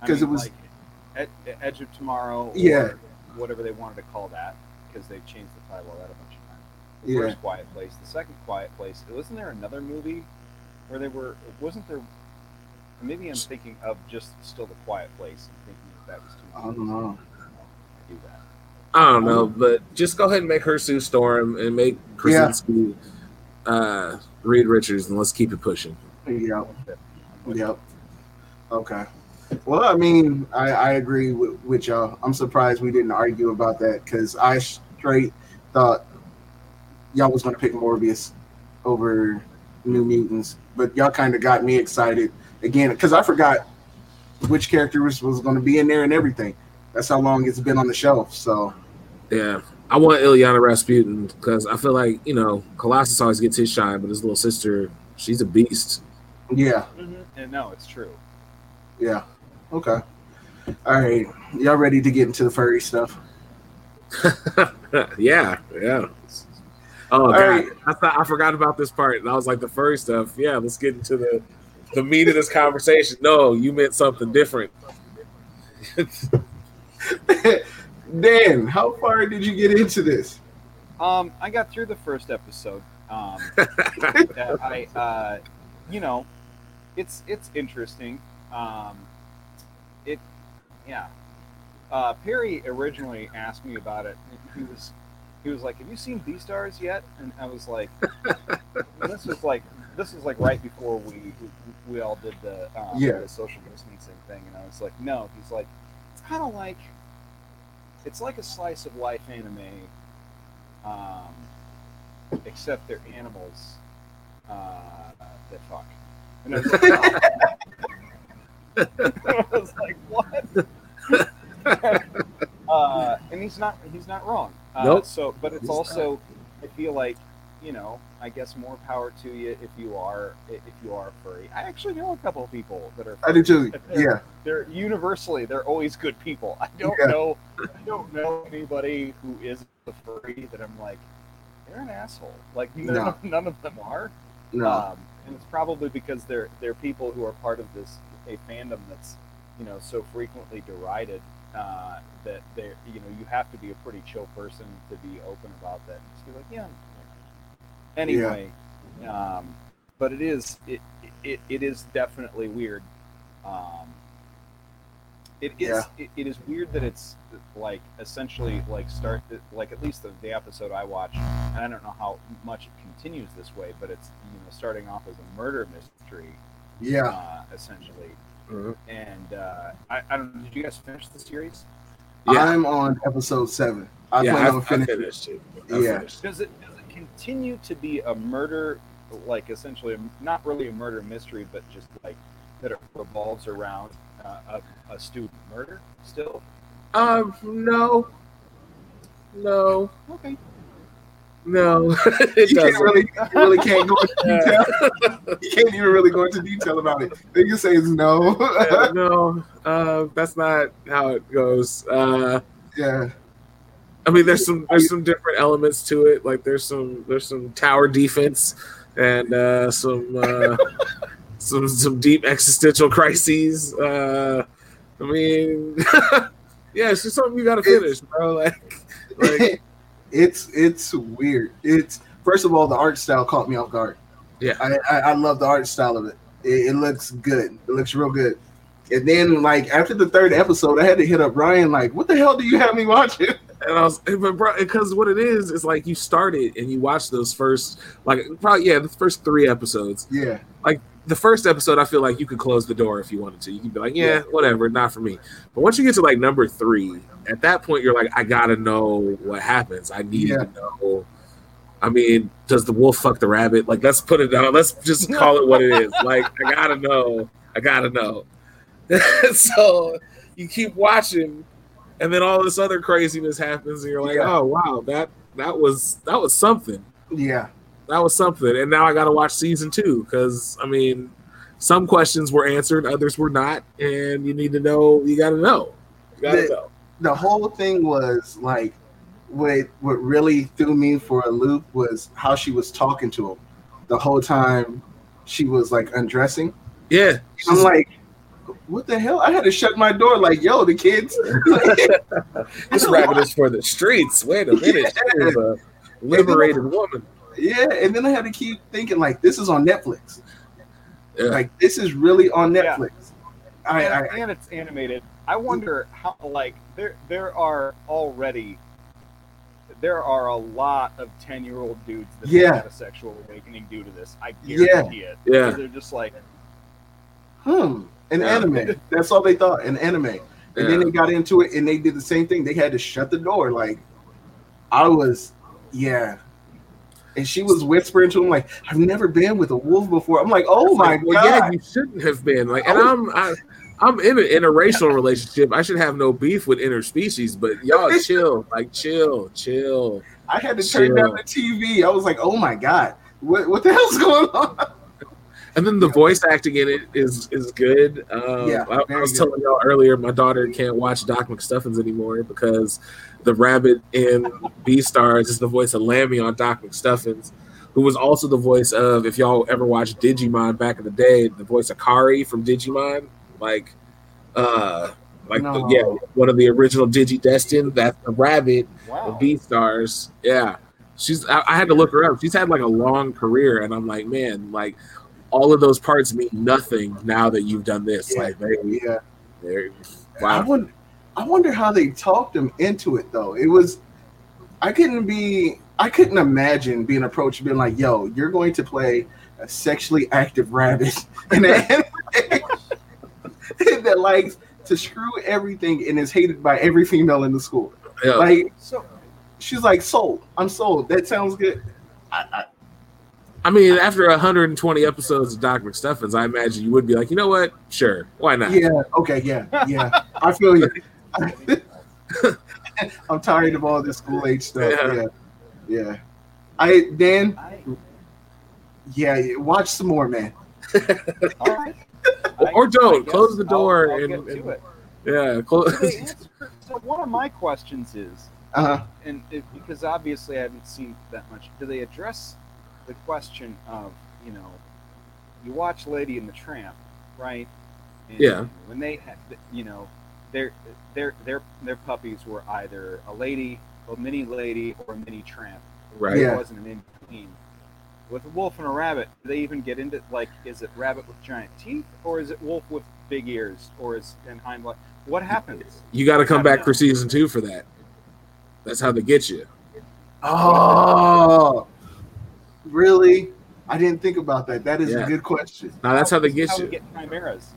Speaker 1: because it
Speaker 3: mean,
Speaker 1: was-
Speaker 3: like Ed, Edge of Tomorrow, or
Speaker 1: Yeah.
Speaker 3: whatever they wanted to call that, because they changed the title of that a bunch of times. The
Speaker 1: Yeah.
Speaker 3: first Quiet Place, the second Quiet Place. Wasn't there another movie where they were? Wasn't there? Maybe I'm thinking of just still the Quiet Place and thinking that that was two.
Speaker 1: I don't know.
Speaker 3: I do that.
Speaker 2: I don't know, but just go ahead and make her Sue Storm and make Krasinski uh, Reed Richards, and let's keep it pushing.
Speaker 1: Yep. Yep. Okay. Well, I mean, I, I agree with, with y'all. I'm surprised we didn't argue about that because I straight thought y'all was going to pick Morbius over New Mutants, but y'all kind of got me excited again because I forgot which character was, was going to be in there and everything. That's how long it's been on the shelf. So,
Speaker 2: Yeah, I want Illyana Rasputin because I feel like you know Colossus always gets his shine, but his little sister, she's a beast.
Speaker 1: yeah, mm-hmm.
Speaker 3: And no, it's true.
Speaker 1: yeah. Okay. All right. Y'all ready to get into the furry stuff?
Speaker 2: yeah, yeah. Oh
Speaker 1: All
Speaker 2: god,
Speaker 1: right.
Speaker 2: I thought I forgot about this part, and I was like, the furry stuff. Yeah, let's get into the the meat of this conversation. No, you meant something different.
Speaker 1: Dan, how far did you get into this?
Speaker 3: Um, I got through the first episode. Um, I, uh, you know, it's it's interesting. Um, it, yeah. Uh, Perry originally asked me about it. He was he was like, "Have you seen Beastars yet?" And I was like, "This was like this was like right before we we all did the um,
Speaker 1: Yeah.
Speaker 3: the social distancing thing." And I was like, "No." He's like, "It's kind of like it's like a slice of life anime." Um, except they're animals uh, that fuck. And I was like, I was like what? uh, and he's not he's not wrong. Uh,
Speaker 2: Nope.
Speaker 3: So, but it's
Speaker 1: He's
Speaker 3: also I feel like you know I guess more power to you if you are if you are furry. I actually know a couple of people that are.
Speaker 1: I do too. Yeah.
Speaker 3: They're universally they're always good people. I don't
Speaker 1: Yeah.
Speaker 3: know I don't know anybody who is a furry that I'm like they're an asshole. Like none,
Speaker 1: No.
Speaker 3: none of them are.
Speaker 1: No.
Speaker 3: Um, and it's probably because they're they're people who are part of this a fandom that's you know so frequently derided uh, that they you know you have to be a pretty chill person to be open about that. And just be like, yeah. Anyway, um, but it is it, it it is definitely weird. Um, it is
Speaker 1: Yeah.
Speaker 3: it, it is weird that it's like essentially like start like at least the, the episode I watched, and I don't know how much it continues this way, but it's you know starting off as a murder mystery,
Speaker 1: yeah.
Speaker 3: uh, essentially.
Speaker 2: Mhm.
Speaker 3: And uh, I, I don't. Did you guys finish the series?
Speaker 2: Yeah.
Speaker 1: I'm on episode seven. I
Speaker 2: yeah,
Speaker 1: plan
Speaker 2: I,
Speaker 1: on finishing.
Speaker 2: finished too. I
Speaker 1: Yeah.
Speaker 2: finished.
Speaker 3: Does it does it continue to be a murder, like essentially a, not really a murder mystery, but just like that it revolves around uh, a, a student murder still?
Speaker 2: Um, no, no,
Speaker 3: Okay.
Speaker 2: No. it
Speaker 1: You can't
Speaker 2: doesn't.
Speaker 1: really, you really can't go into detail. you can't even really go into detail about it. They can say is no.
Speaker 2: Yeah, no, uh, that's not how it goes. Uh,
Speaker 1: yeah.
Speaker 2: I mean, there's some there's some different elements to it. Like there's some there's some tower defense and uh, some uh, some some deep existential crises. Uh, I mean, yeah, it's just something you got to finish, bro. Like, like
Speaker 1: it's it's weird. It's first of all the art style caught me off guard.
Speaker 2: Yeah.
Speaker 1: I, I, I love the art style of it. it. It looks good. It looks real good. And then like after the third episode, I had to hit up Ryan like, "What the hell do you have me watching?"
Speaker 2: and I was, but bro, because what it is is like you started and you watched those first, like probably yeah, the first three episodes.
Speaker 1: Yeah,
Speaker 2: the first episode, I feel like you could close the door if you wanted to. You could be like, yeah,
Speaker 1: Yeah.
Speaker 2: whatever, not for me. But once you get to like number three, at that point, you're like, I gotta know what happens. I need
Speaker 1: Yeah.
Speaker 2: to know. I mean, does the wolf fuck the rabbit? Like, let's put it down. Let's just call it what it is. Like, I gotta know. I gotta know. so you keep watching, and then all this other craziness happens, and you're like,
Speaker 1: Yeah.
Speaker 2: oh wow, that that was that was something.
Speaker 1: Yeah.
Speaker 2: That was something. And now I got to watch season two because I mean, some questions were answered, others were not, and you need to know. You got to know. You got to
Speaker 1: The-
Speaker 2: know.
Speaker 1: The whole thing was like what what really threw me for a loop was how she was talking to him the whole time she was like undressing.
Speaker 2: Yeah,
Speaker 1: I'm like, what the hell? I had to shut my door, like, yo, the kids.
Speaker 2: this rabbit is for the streets. Wait a minute, is a liberated woman.
Speaker 1: Yeah, and then I had to keep thinking, like, this is on Netflix.
Speaker 2: Yeah.
Speaker 1: Like, this is really on
Speaker 3: Yeah.
Speaker 1: Netflix. I,
Speaker 3: and,
Speaker 1: I,
Speaker 3: and it's animated. I wonder how like there there are already there are a lot of ten year old dudes that
Speaker 1: Yeah.
Speaker 3: have a sexual awakening due to this. I
Speaker 1: Yeah.
Speaker 3: guarantee it.
Speaker 2: Yeah.
Speaker 3: They're just like
Speaker 1: hmm, an
Speaker 2: Yeah.
Speaker 1: anime. That's all they thought, an anime. And then they got into it and they did the same thing. They had to shut the door. Like, I was, yeah. And she was whispering to him, like, I've never been with a wolf before. I'm like, oh my
Speaker 2: Like,
Speaker 1: God.
Speaker 2: yeah, you shouldn't have been like, and
Speaker 1: I
Speaker 2: I'm I, I'm in an interracial relationship. I should have no beef with interspecies, but y'all chill, like chill, chill.
Speaker 1: I had to turn down the TV. I was like, oh my God. What, what the hell's going on?
Speaker 2: And then the voice acting in it is is good. Um,
Speaker 1: Yeah,
Speaker 2: I, I was
Speaker 1: good.
Speaker 2: telling y'all earlier, my daughter can't watch Doc McStuffins anymore because the rabbit in Beastars is the voice of Lambie on Doc McStuffins, who was also the voice of if y'all ever watched Digimon back in the day, the voice of Kari from Digimon, like uh like the- yeah, one of the original Digi Destin. That's the rabbit
Speaker 3: wow.
Speaker 2: of Beastars. Yeah. She's I, I had to look her up. She's had like a long career, and I'm like, man, like all of those parts mean nothing now that you've done this.
Speaker 1: Yeah.
Speaker 2: Like they
Speaker 1: Yeah.
Speaker 2: they're
Speaker 1: I
Speaker 2: wow.
Speaker 1: Wonder, I wonder how they talked him into it though. It was, I couldn't be, I couldn't imagine being approached, being like, "Yo, you're going to play a sexually active rabbit in an anime that likes to screw everything and is hated by every female in the school."
Speaker 2: Yeah.
Speaker 1: Like
Speaker 3: So
Speaker 1: she's like, "Sold, I'm sold. That sounds good." I, I,
Speaker 2: I mean, after 120 episodes of Doc McStuffins, I imagine you would be like, you know what? Sure, why not?
Speaker 1: yeah, okay, yeah, yeah. I feel you. I'm tired of all this school age stuff.
Speaker 2: Yeah.
Speaker 1: Yeah. yeah, I Dan, yeah, watch some more, man.
Speaker 3: all right.
Speaker 2: Or- or don't. Close the
Speaker 3: I'll-
Speaker 2: door
Speaker 3: I'll
Speaker 2: and- and- Yeah, close.
Speaker 3: so one of my questions is,
Speaker 1: Uh,
Speaker 3: and it, because obviously I haven't seen that much, do they address the question of, you know, you watch Lady and the Tramp, right? And
Speaker 2: Yeah.
Speaker 3: When they had, you know, their their their their puppies were either a lady, a mini lady, or a mini tramp.
Speaker 2: right.
Speaker 1: Yeah.
Speaker 3: There wasn't an in between. With a wolf and a rabbit, do they even get into like, is it rabbit with giant teeth, or is it wolf with big ears, or is and hind leg? What happens?
Speaker 2: You got to come back
Speaker 3: know.
Speaker 2: for season two for that. That's how they get you.
Speaker 1: oh, really? I didn't think about that. That is
Speaker 2: Yeah.
Speaker 1: a good question.
Speaker 2: Now that's how they get
Speaker 3: How we
Speaker 2: you.
Speaker 3: get chimeras.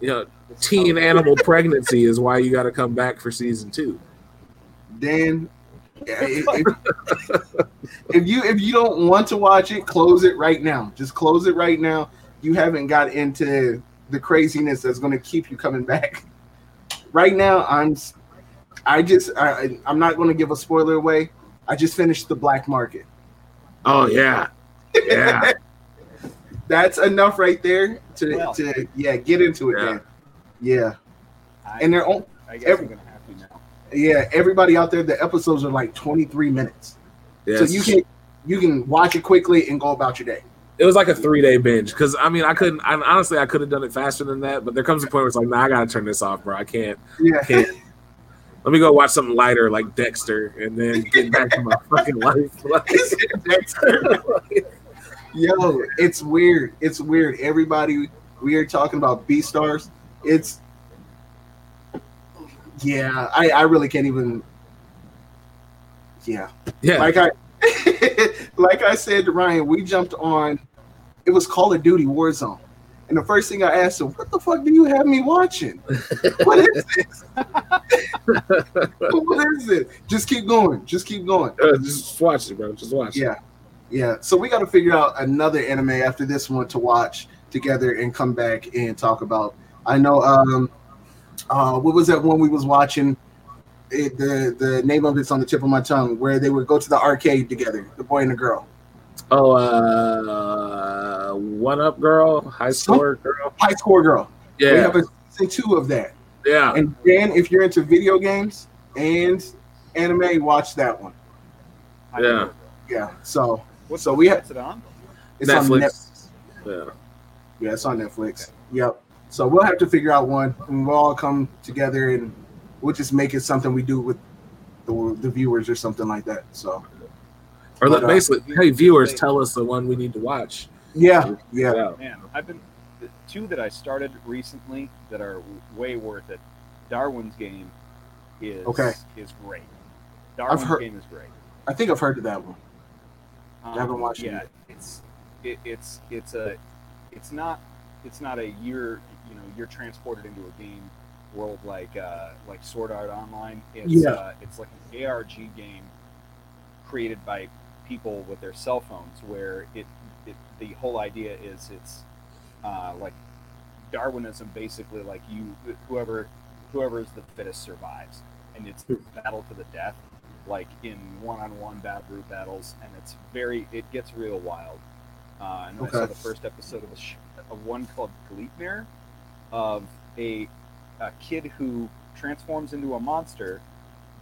Speaker 2: You know, teen
Speaker 3: oh.
Speaker 2: animal pregnancy is why you got to come back for season two.
Speaker 1: Dan, if, if- if you if you don't want to watch it, close it right now. Just close it right now. You haven't got into the craziness that's going to keep you coming back. Right now, I'm. I just I, I'm not going to give a spoiler away. I just finished the Black Market.
Speaker 2: Oh yeah, yeah.
Speaker 1: That's enough right there to
Speaker 3: Well.
Speaker 1: to yeah get into it,
Speaker 2: Yeah.
Speaker 1: Dan. Yeah,
Speaker 3: I,
Speaker 1: and they're on.
Speaker 3: I guess
Speaker 1: every-
Speaker 3: I'm gonna have to now.
Speaker 1: Yeah, everybody out there, the episodes are like 23 minutes,
Speaker 2: Yes.
Speaker 1: so you can you can watch it quickly and go about your day.
Speaker 2: it was like a three day binge because I mean I couldn't. I, honestly, I could have done it faster than that, but there comes a point where it's like, nah, I gotta turn this off, bro. I can't.
Speaker 1: Yeah.
Speaker 2: can't. Let me go watch something lighter like Dexter, and then get back to my fucking life. Like,
Speaker 1: Yo, it's weird. It's weird. Everybody, we are talking about Beastars. It's yeah. I I really can't even. Yeah,
Speaker 2: yeah,
Speaker 1: like I like I said to Ryan, we jumped on. It was Call of Duty Warzone, and the first thing I asked him, "What the fuck do you have me watching? What is this? what is it? Just keep going. Just keep going."
Speaker 2: Uh, just watch it, bro. Just watch it.
Speaker 1: Yeah. So we got to figure out another anime after this one to watch together and come back and talk about. I know. Um, uh, what was that one we was watching it, the the name of it's on the tip of my tongue. Where they would go to the arcade together, the boy and the girl.
Speaker 2: Oh, uh, one up girl, high score girl.
Speaker 1: High score girl.
Speaker 2: Yeah, we
Speaker 1: have a season two of that.
Speaker 2: yeah.
Speaker 1: And Dan, if you're into video games and anime, watch that one.
Speaker 3: I
Speaker 2: Yeah.
Speaker 1: Yeah. So
Speaker 3: What's
Speaker 1: So we have-
Speaker 3: what's it on?
Speaker 1: it's on
Speaker 2: Netflix.
Speaker 1: Netflix.
Speaker 2: Yeah.
Speaker 1: Yeah, it's on Netflix. Yep. So we'll have to figure out one, and we'll all come together, and we'll just make it something we do with the, the viewers or something like that. So
Speaker 2: Or
Speaker 1: But, uh,
Speaker 2: basically, hey viewers, tell us the one we need to watch.
Speaker 1: yeah, yeah,
Speaker 2: Yeah.
Speaker 3: Man, I've been the two that I started recently that are way worth it. Darwin's game is
Speaker 1: Okay.
Speaker 3: is great. Darwin's
Speaker 1: heard-
Speaker 3: game is great.
Speaker 1: I think I've heard of that one.
Speaker 3: Um,
Speaker 1: haven't watched it yet.
Speaker 3: it's it, it's it's a it's not it's not a you're you know you're transported into a game world like uh, like Sword Art Online. It's
Speaker 1: Yeah.
Speaker 3: uh, it's like an ARG game created by people with their cell phones, where it, it the whole idea is it's uh, like Darwinism, basically like you whoever whoever is the fittest survives, and it's battle to the death like in one-on-one battle group battles, and it's very it gets real wild. Uh, and I saw the first episode of a, sh- of one called Gleipnir, of a a kid who transforms into a monster,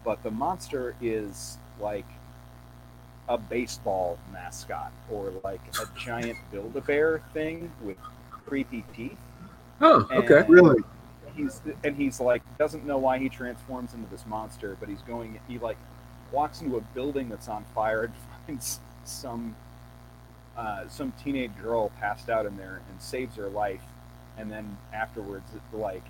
Speaker 3: but the monster is like a baseball mascot or like a giant Build-A-Bear thing with creepy teeth.
Speaker 2: Oh, okay.
Speaker 1: Really?
Speaker 3: He's and he's like doesn't know why he transforms into this monster, but he's going. He like walks into a building that's on fire and finds some uh, some teenage girl passed out in there and saves her life, and then afterwards it, like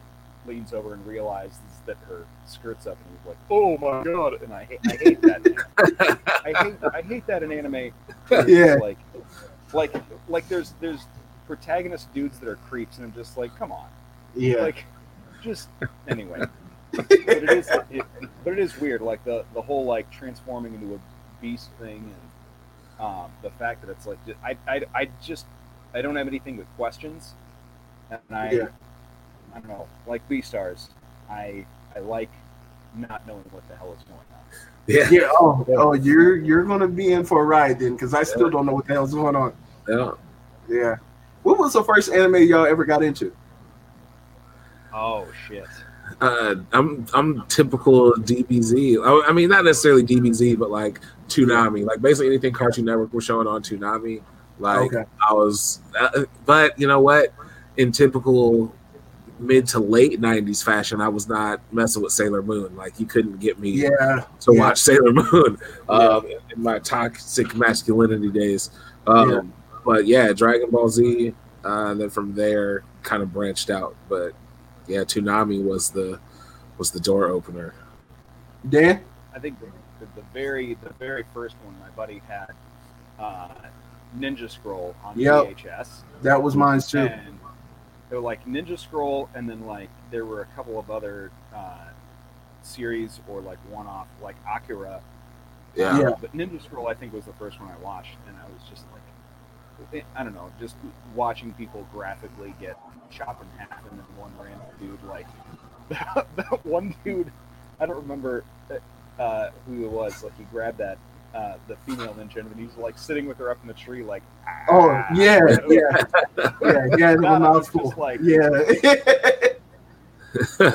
Speaker 3: leans over and realizes that her skirt's up, and he's like, "Oh my god!" And I hate, I hate that. I hate I hate that in anime.
Speaker 1: Yeah.
Speaker 3: Like, like, like there's there's protagonist dudes that are creeps, and I'm just like, come on,
Speaker 1: Yeah.
Speaker 3: like, just anyway. But it is, it, but it is weird, like the the whole like transforming into a beast thing, and um, the fact that it's like I, I I just I don't have anything but questions, and I
Speaker 1: Yeah.
Speaker 3: I don't know, like Beastars, I I like not knowing what the hell is going on.
Speaker 2: Yeah.
Speaker 1: yeah. Oh, oh, you're you're gonna be in for a ride then, because I still don't know what the hell's going on.
Speaker 2: Yeah.
Speaker 1: Yeah. What was the first anime y'all ever got into?
Speaker 3: Oh shit.
Speaker 2: Uh, I'm I'm typical DBZ. I, I mean, not necessarily DBZ, but like Toonami. Like basically anything Cartoon Network was showing on Toonami. Like
Speaker 1: Okay.
Speaker 2: I was, uh, but you know what? In typical mid to late '90s fashion, I was not messing with Sailor Moon. Like you couldn't get me
Speaker 1: Yeah.
Speaker 2: to
Speaker 1: yeah.
Speaker 2: watch Sailor Moon um, in my toxic masculinity days. Um,
Speaker 1: Yeah.
Speaker 2: But yeah, Dragon Ball Z, uh, and then from there, kind of branched out. But yeah, Toonami was the was the door opener.
Speaker 1: Dan?
Speaker 3: I think the, the, the very the very first one my buddy had uh, Ninja Scroll on
Speaker 1: Yep.
Speaker 3: VHS,
Speaker 1: That was mine too.
Speaker 3: and they were like Ninja Scroll, and then like there were a couple of other uh, series or like one off like Akira.
Speaker 2: Yeah.
Speaker 1: Yeah.
Speaker 3: But Ninja Scroll I think was the first one I watched, and I was just like. I don't know, just watching people graphically get chopped in half, and then one random dude like that, that one dude. I don't remember uh, who it was. Like he grabbed that uh, the female ninja, and he's like sitting with her up in the tree, like.
Speaker 1: Oh
Speaker 3: "Ah."
Speaker 1: yeah,
Speaker 3: And was-
Speaker 1: yeah, yeah, yeah.
Speaker 3: That
Speaker 1: mouthful.
Speaker 3: like-
Speaker 1: yeah,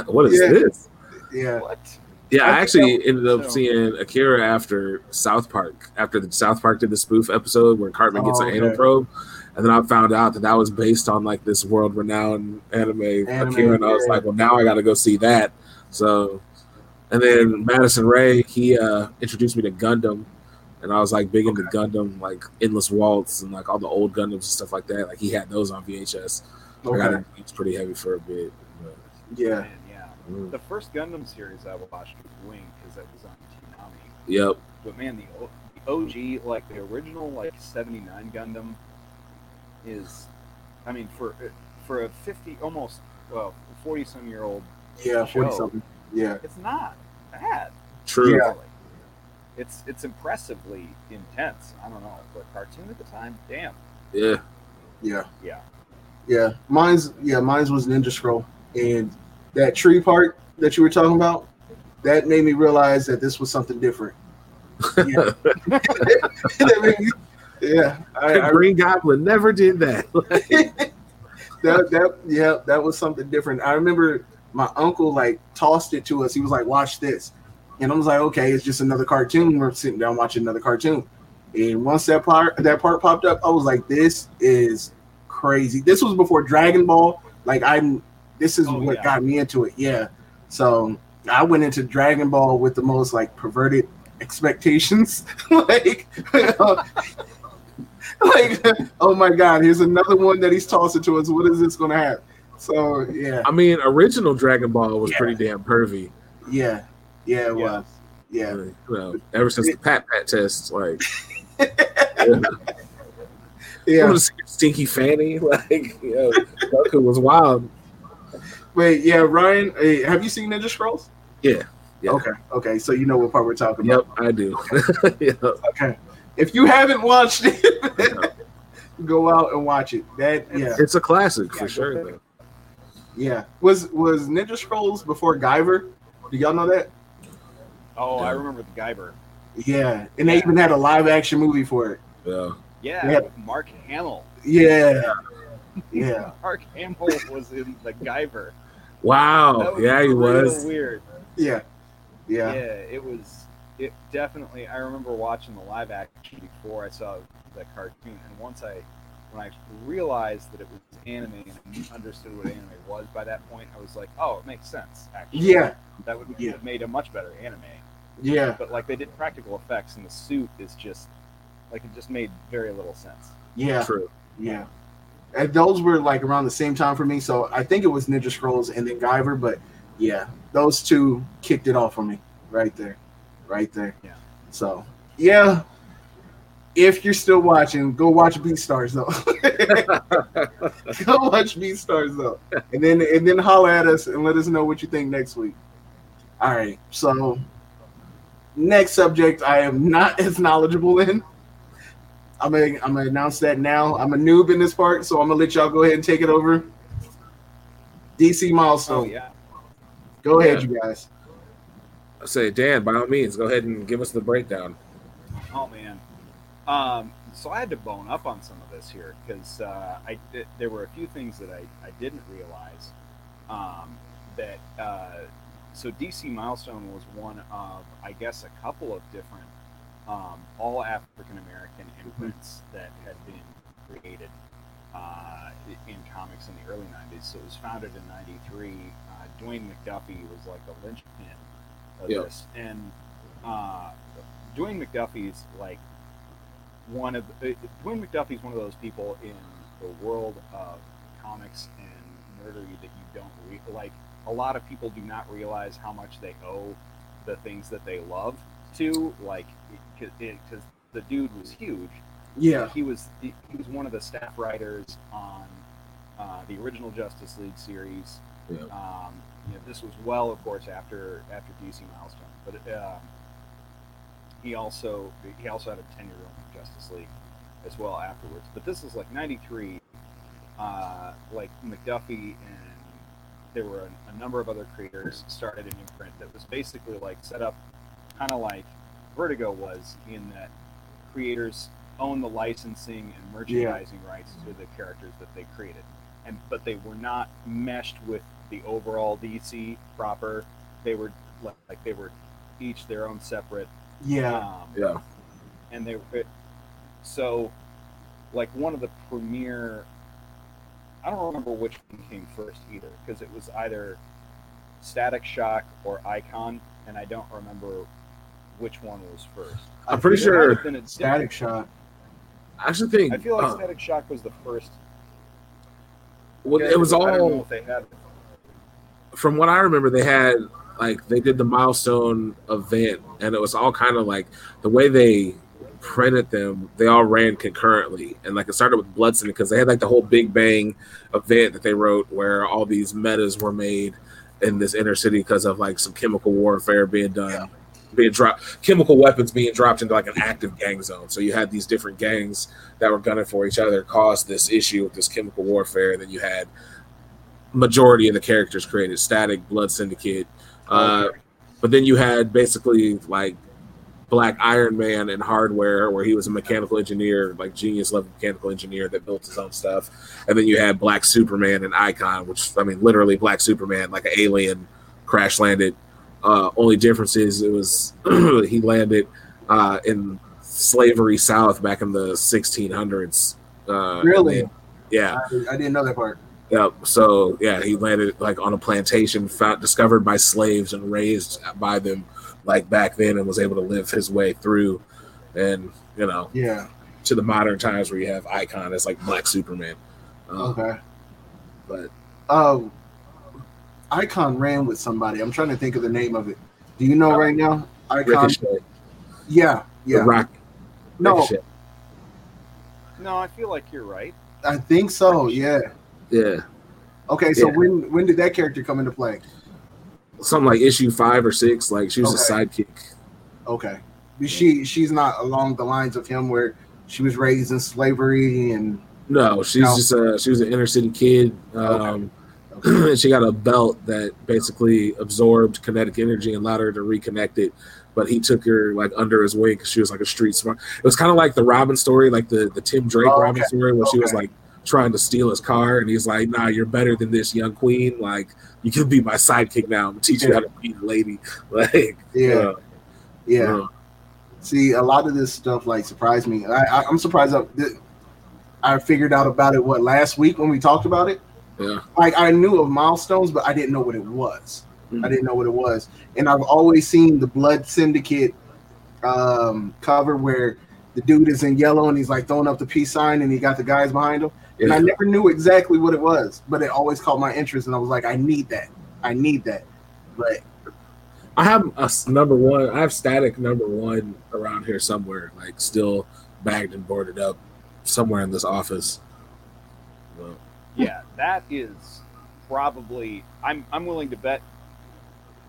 Speaker 2: what is
Speaker 1: Yeah.
Speaker 2: this?
Speaker 1: yeah.
Speaker 3: What?
Speaker 2: Yeah,
Speaker 1: I
Speaker 2: I actually
Speaker 1: that-
Speaker 2: ended up
Speaker 3: so-
Speaker 2: seeing Akira after South Park. After the South Park did the spoof episode where Cartman gets
Speaker 1: Oh,
Speaker 2: an anal probe, and then I found out that that was based on like this world-renowned anime,
Speaker 1: Anime,
Speaker 2: Akira, and I was like, well, now I got to go see that. So, and then Madison Ray, he uh, introduced me to Gundam, and I was like big into Gundam, like Endless Waltz and like all the old Gundams and stuff like that. Like he had those on VHS. I got it. It's pretty heavy for a bit. but,
Speaker 1: Yeah,
Speaker 3: Man, yeah.
Speaker 2: mm,
Speaker 3: The first Gundam series I watched was Wing because that was on Toonami.
Speaker 2: Yep.
Speaker 3: But man, the, O- the OG, like the original, like '79 Gundam, is, I mean, for for a 50, almost well, 40 some year old,
Speaker 1: yeah. Forty something. Yeah,
Speaker 3: it's not bad.
Speaker 2: True.
Speaker 1: Yeah.
Speaker 3: It's it's impressively intense. I don't know, for a cartoon at the time, damn.
Speaker 2: Yeah.
Speaker 1: yeah,
Speaker 3: Yeah.
Speaker 1: yeah. Mine's yeah, mine's was Ninja Scroll, and that tree part that you were talking about. that made me realize that this was something different. Yeah, me, yeah.
Speaker 2: I, I, Green Goblin never did that.
Speaker 1: that that yeah, that was something different. I remember my uncle like tossed it to us. He was like, "Watch this," and I was like, "Okay, it's just another cartoon." We're sitting down watching another cartoon, and once that part that part popped up, I was like, "This is crazy." This was before Dragon Ball. Like I'm, this is oh, what yeah. got me into it. Yeah, so I went into Dragon Ball with the most like perverted expectations. like, like, oh my god, here's another one that he's tossing to us. What is this gonna have? So yeah.
Speaker 2: I mean, original Dragon Ball was yeah. pretty damn pervy.
Speaker 1: Yeah, yeah, it yeah. was. Yeah.
Speaker 2: Well, ever since the Pat Pat test, like. yeah. yeah. Stinky Fanny, like, you know, Goku was wild.
Speaker 1: Wait, yeah, Ryan, hey, have you seen Ninja Scrolls?
Speaker 2: Yeah. yeah.
Speaker 1: Okay. Okay. So you know what part we're talking about.
Speaker 2: Yep, I do. yep.
Speaker 1: Okay. If you haven't watched it, go out and watch it. That yeah,
Speaker 2: it's a classic for sure.
Speaker 1: Yeah. Was was Ninja Scrolls before Guyver? Do y'all know that?
Speaker 3: Oh, yeah. I remember the Guyver.
Speaker 1: Yeah, and they even had a live action movie for it.
Speaker 2: Yeah.
Speaker 3: Yeah, Mark Hamill.
Speaker 1: Yeah. Yeah.
Speaker 3: Mark Hamill was in the Guyver.
Speaker 2: Wow. Yeah, he was.
Speaker 3: Weird.
Speaker 1: Yeah. Yeah.
Speaker 3: Yeah, it was. It definitely. I remember watching the live action before I saw the cartoon, and once I, when I realized that it was anime and understood what anime was by that point, I was like, oh, it makes sense. Actually,
Speaker 1: yeah,
Speaker 3: that would yeah. have made a much better anime.
Speaker 1: Yeah,
Speaker 3: but like they did practical effects, and the suit is just like it just made very little sense.
Speaker 1: Yeah,
Speaker 2: true.
Speaker 1: Yeah, and those were like around the same time for me. So I think it was Ninja Scrolls and then Guyver, but yeah, those two kicked it off for me right there, right there.
Speaker 3: Yeah.
Speaker 1: So yeah, if you're still watching, go watch Beastars though. go watch Beastars though, and then and then holler at us and let us know what you think next week. All right, so next subject I am not as knowledgeable in. I'm gonna I'm gonna announce that now. I'm a noob in this part, so I'm gonna let y'all go ahead and take it over. DC milestone.
Speaker 3: Oh, yeah.
Speaker 1: Go ahead, you guys.
Speaker 2: I say, Dan, by all means, go ahead and give us the breakdown.
Speaker 3: Oh man, um, so I had to bone up on some of this here because uh, I there were a few things that I, I didn't realize um, that uh, so DC Milestone was one of I guess a couple of different um, all African American imprints that had been created uh, in comics in the early 90s. So it was founded in 93. Uh, Dwayne McDuffie was like a linchpin of yep. this. And uh, Dwayne McDuffie's like one of the, uh, Dwayne McDuffie's one of those people in the world of comics and nerdery that you don't re- like. A lot of people do not realize how much they owe the things that they love to. Like because the dude was huge.
Speaker 1: Yeah,
Speaker 3: he was he, was one of the staff writers on uh, the original Justice League series.
Speaker 2: Yeah.
Speaker 3: Um, you know, this was well, of course, after after DC Milestone, but um, he also he also had a ten year old Justice League as well afterwards. But this is like '93. Uh, like McDuffie and there were a, a, number of other creators started an imprint that was basically like set up kind of like Vertigo was in that creators own the licensing and merchandising yeah. rights to the characters that they created, and but they were not meshed with the overall DC proper. They were like they were each their own separate.
Speaker 1: Yeah.
Speaker 2: Um, yeah.
Speaker 3: And they were so like one of the premier. I don't remember which one came first either because it was either Static Shock or Icon, and I don't remember which one was first.
Speaker 2: I'm pretty sure
Speaker 1: Static Shock.
Speaker 2: I actually think
Speaker 3: I feel like uh, Static Shock was the first.
Speaker 2: Well, it was all. Don't know if they had. From what I remember, they had like they did the milestone event, and it was all kind of like the way they printed them. They all ran concurrently, and like it started with Bloodson because they had like the whole Big Bang event that they wrote, where all these metas were made in this inner city because of like some chemical warfare being done. Yeah being dropped, chemical weapons being dropped into like an active gang zone. So you had these different gangs that were gunning for each other, caused this issue with this chemical warfare. And then you had majority of the characters created: Static, Blood Syndicate, uh, but then you had basically like Black Iron Man and Hardware, where he was a mechanical engineer, like genius level mechanical engineer that built his own stuff. And then you had Black Superman and Icon, which I mean, literally Black Superman, like an alien, crash landed. Uh, only difference is it was he landed uh, in slavery South back in the 1600s. Uh,
Speaker 1: Really?
Speaker 2: yeah.
Speaker 1: I, I didn't know that part.
Speaker 2: Yep. So yeah, he landed like on a plantation found, discovered by slaves and raised by them, like back then, and was able to live his way through, and you know,
Speaker 1: Yeah.
Speaker 2: to the modern times where you have Icon as like Black Superman. Uh,
Speaker 1: Okay.
Speaker 2: But
Speaker 1: Um, Icon ran with somebody. I'm trying to think of the name of it. Do you know right now? Icon.
Speaker 2: Ricochet,
Speaker 1: Yeah.
Speaker 2: the
Speaker 1: Yeah.
Speaker 2: Rock,
Speaker 1: No,
Speaker 2: Ricochet.
Speaker 3: No, I feel like you're right.
Speaker 1: I think so. Yeah.
Speaker 2: Yeah,
Speaker 1: Okay. So
Speaker 2: Yeah.
Speaker 1: when when did that character come into play?
Speaker 2: something like issue five or six. Like she was a sidekick.
Speaker 1: Okay. She she's not along the lines of him where she was raised in slavery and
Speaker 2: No, she's just a she was an inner city kid. Um,
Speaker 1: okay.
Speaker 2: and she got a belt that basically absorbed kinetic energy and allowed her to reconnect it. But he took her like under his wing because she was like a street smart. It was kind of like the Robin story, like the the Tim Drake
Speaker 1: Oh,
Speaker 2: Robin story, where she was like trying to steal his car, and he's like, "Nah, you're better than this, young queen. Like you can be my sidekick now. I'm teach you how to be a lady." Like,
Speaker 1: Yeah.
Speaker 2: uh,
Speaker 1: Yeah.
Speaker 2: uh,
Speaker 1: See, a lot of this stuff like surprised me. I, I, I'm surprised that I figured out about it what last week when we talked about it.
Speaker 2: yeah.
Speaker 1: Like I knew of milestones, but I didn't know what it was.
Speaker 2: Mhm.
Speaker 1: I didn't know what it was, and I've always seen the Blood Syndicate um, cover where the dude is in yellow and he's like throwing up the peace sign, and he got the guys behind him. And I never knew exactly what it was, but it always caught my interest, and I was like, I need that. I need that. But
Speaker 2: I have a s- number one. I have static number one around here somewhere, like still bagged and boarded up somewhere in this office. Well,
Speaker 3: Yeah, that is probably. I'm I'm willing to bet,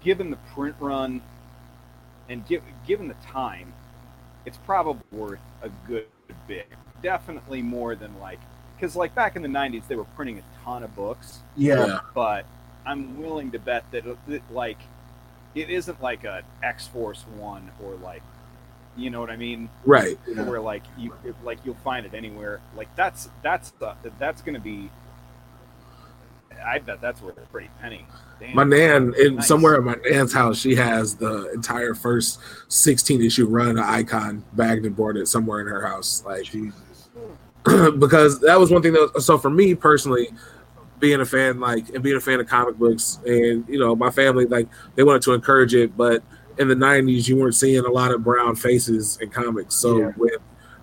Speaker 3: given the print run, and give, given the time, it's probably worth a good bit. Definitely more than like, because like back in the '90s they were printing a ton of books,
Speaker 1: yeah,
Speaker 3: but I'm willing to bet that it, that, like it isn't like a X Force one or like, you know what I mean?
Speaker 2: Right.
Speaker 1: yeah.
Speaker 3: where like you like you'll find it anywhere. Like that's that's the, that's gonna be. I bet that's worth a pretty penny. Damn.
Speaker 2: My nan, in
Speaker 3: Nice.
Speaker 2: somewhere at my nan's house, she has the entire first 16 issue run of Icon bagged and boarded somewhere in her house. Like,
Speaker 1: Jesus.
Speaker 2: because that was one thing that was, so for me personally being a fan like and being a fan of comic books and you know my family like they wanted to encourage it but in the 90s you weren't seeing a lot of brown faces in comics. So
Speaker 1: Yeah.
Speaker 2: when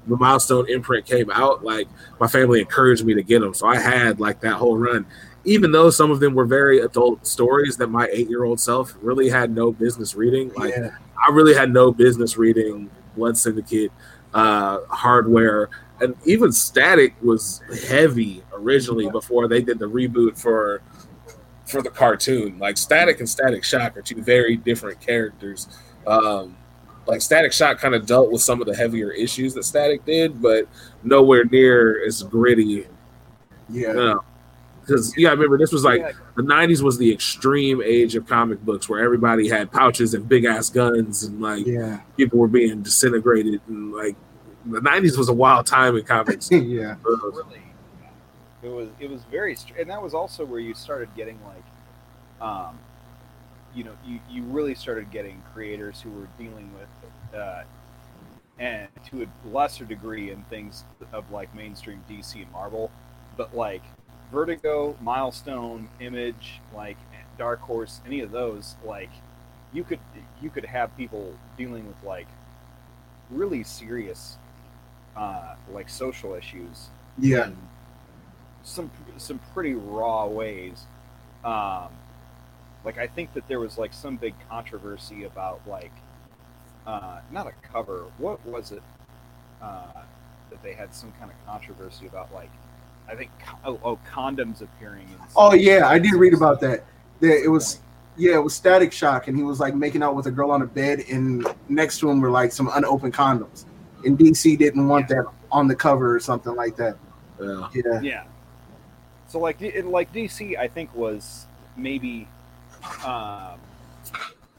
Speaker 2: the milestone imprint came out like my family encouraged me to get them so i had like that whole run. Even though some of them were very adult stories that my eight year old self really had no business reading like
Speaker 1: yeah,
Speaker 2: I really had no business reading Blood Syndicate, uh, Hardware, and even Static was heavy originally before they did the reboot for for the cartoon. Like Static and Static Shock are two very different characters. Um, like Static Shock kind of dealt with some of the heavier issues that Static did, but nowhere near as gritty.
Speaker 1: yeah,
Speaker 2: You know, because yeah, I remember this was like
Speaker 3: Yeah,
Speaker 2: the 90s was the extreme age of comic books where everybody had pouches and big ass guns and like
Speaker 1: yeah,
Speaker 2: people were being disintegrated and like the 90s was a wild time in comics
Speaker 1: yeah,
Speaker 3: really. It was it was very str- and that was also where you started getting like, um, you know, you you really started getting creators who were dealing with, uh, and to a lesser degree in things of like mainstream DC and Marvel, but like Vertigo, Milestone, Image, like Dark Horse, any of those, like you could you could have people dealing with like really serious uh, like social issues
Speaker 1: yeah,
Speaker 3: in some some pretty raw ways. Um, like I think that there was like some big controversy about like uh, not a cover. What was it uh, that they had some kind of controversy about? Like I think oh, oh condoms appearing. In
Speaker 1: Oh yeah, I did read about that. That it was yeah, it was Static Shock, and he was like making out with a girl on a bed, and next to him were like some unopened condoms. And DC didn't want that on the cover or something like that.
Speaker 2: yeah
Speaker 1: Yeah,
Speaker 3: Yeah. So like, D- like DC, I think was maybe, um,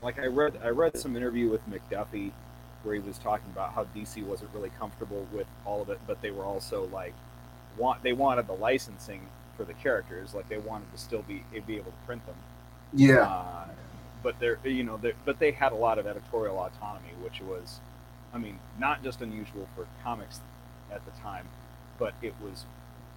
Speaker 3: like I read I read some interview with McDuffie where he was talking about how DC wasn't really comfortable with all of it, but they were also like want they wanted the licensing for the characters, like they wanted to still be be able to print them.
Speaker 1: Yeah.
Speaker 3: Uh, but they're you know they're, but they had a lot of editorial autonomy, which was, I mean, not just unusual for comics at the time, but it was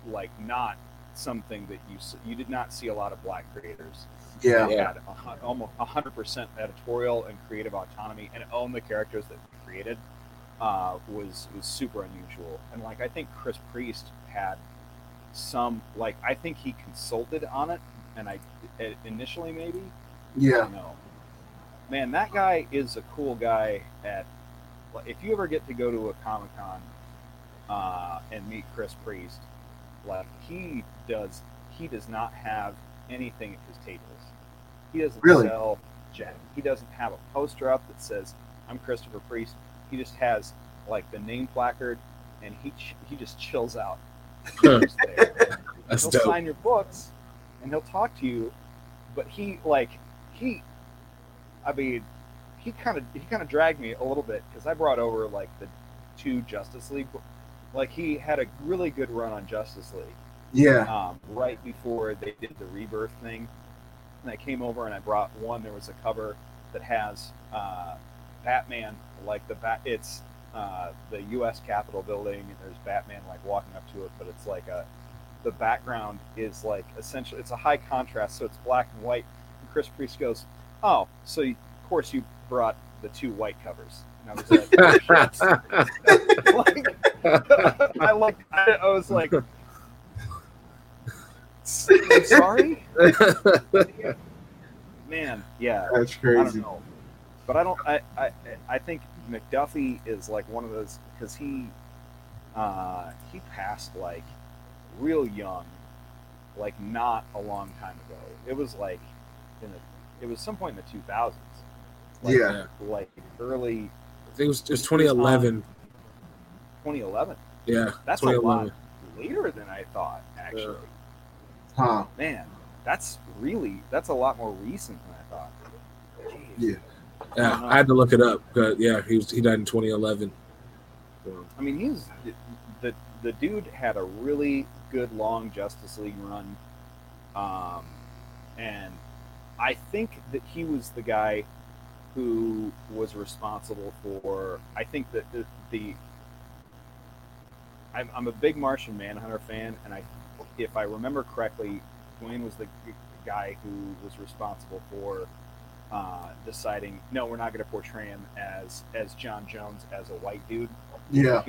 Speaker 3: like not something that you you did not see a lot of black creators
Speaker 1: Yeah.
Speaker 3: they had a, almost hundred percent editorial and creative autonomy and own the characters that they created uh, was was super unusual. And like I think Chris Priest had some like I think he consulted on it, and I i- initially maybe I
Speaker 1: Yeah.
Speaker 3: don't know. Man, that guy is a cool guy. At like, if you ever get to go to a Comic Con uh, and meet Chris Priest, like he does, he does not have anything at his tables. He doesn't
Speaker 1: Really?
Speaker 3: sell jack. He doesn't have a poster up that says "I'm Christopher Priest." He just has like the name placard, and he ch- he just chills out.
Speaker 2: That's
Speaker 3: he'll
Speaker 2: dope.
Speaker 3: sign your books and he'll talk to you but he like he i mean he kind of he kind of dragged me a little bit because i brought over like the two justice league like he had a really good run on justice league
Speaker 1: Yeah.
Speaker 3: um, right before they did the rebirth thing and i came over and i brought one there was a cover that has uh, batman like the bat it's uh, the us capitol building and there's batman like walking up to it but it's like a the background is like essentially it's a high contrast so it's black and white and chris priest goes oh so you, of course you brought the two white covers. And i was like oh, shit. like, I like I, I was like I'm sorry? Man yeah.
Speaker 1: That's
Speaker 3: I don't
Speaker 1: crazy.
Speaker 3: know. But I don't I, I I think McDuffie is like one of those because he uh he passed like real young like not a long time ago. It was like in the it was some point in the 2000s like,
Speaker 1: Yeah.
Speaker 3: like early
Speaker 2: I think it was, it was 2011.
Speaker 3: 2011
Speaker 2: Yeah,
Speaker 3: that's a
Speaker 2: 2011.
Speaker 3: lot later than I thought actually
Speaker 1: Huh.
Speaker 3: man that's really that's a lot more recent than I thought Jeez.
Speaker 1: Yeah.
Speaker 2: Yeah, I had to look it up. But yeah, he was he died in 2011. So,
Speaker 3: I mean, he's the the dude had a really good long Justice League run, um, and I think that he was the guy who was responsible for. I think that the, the I'm, I'm a big Martian Manhunter fan, and I, if I remember correctly, Dwayne was the guy who was responsible for uh, deciding no, we're not going to portray him as as John Jones as a white dude
Speaker 1: Yeah.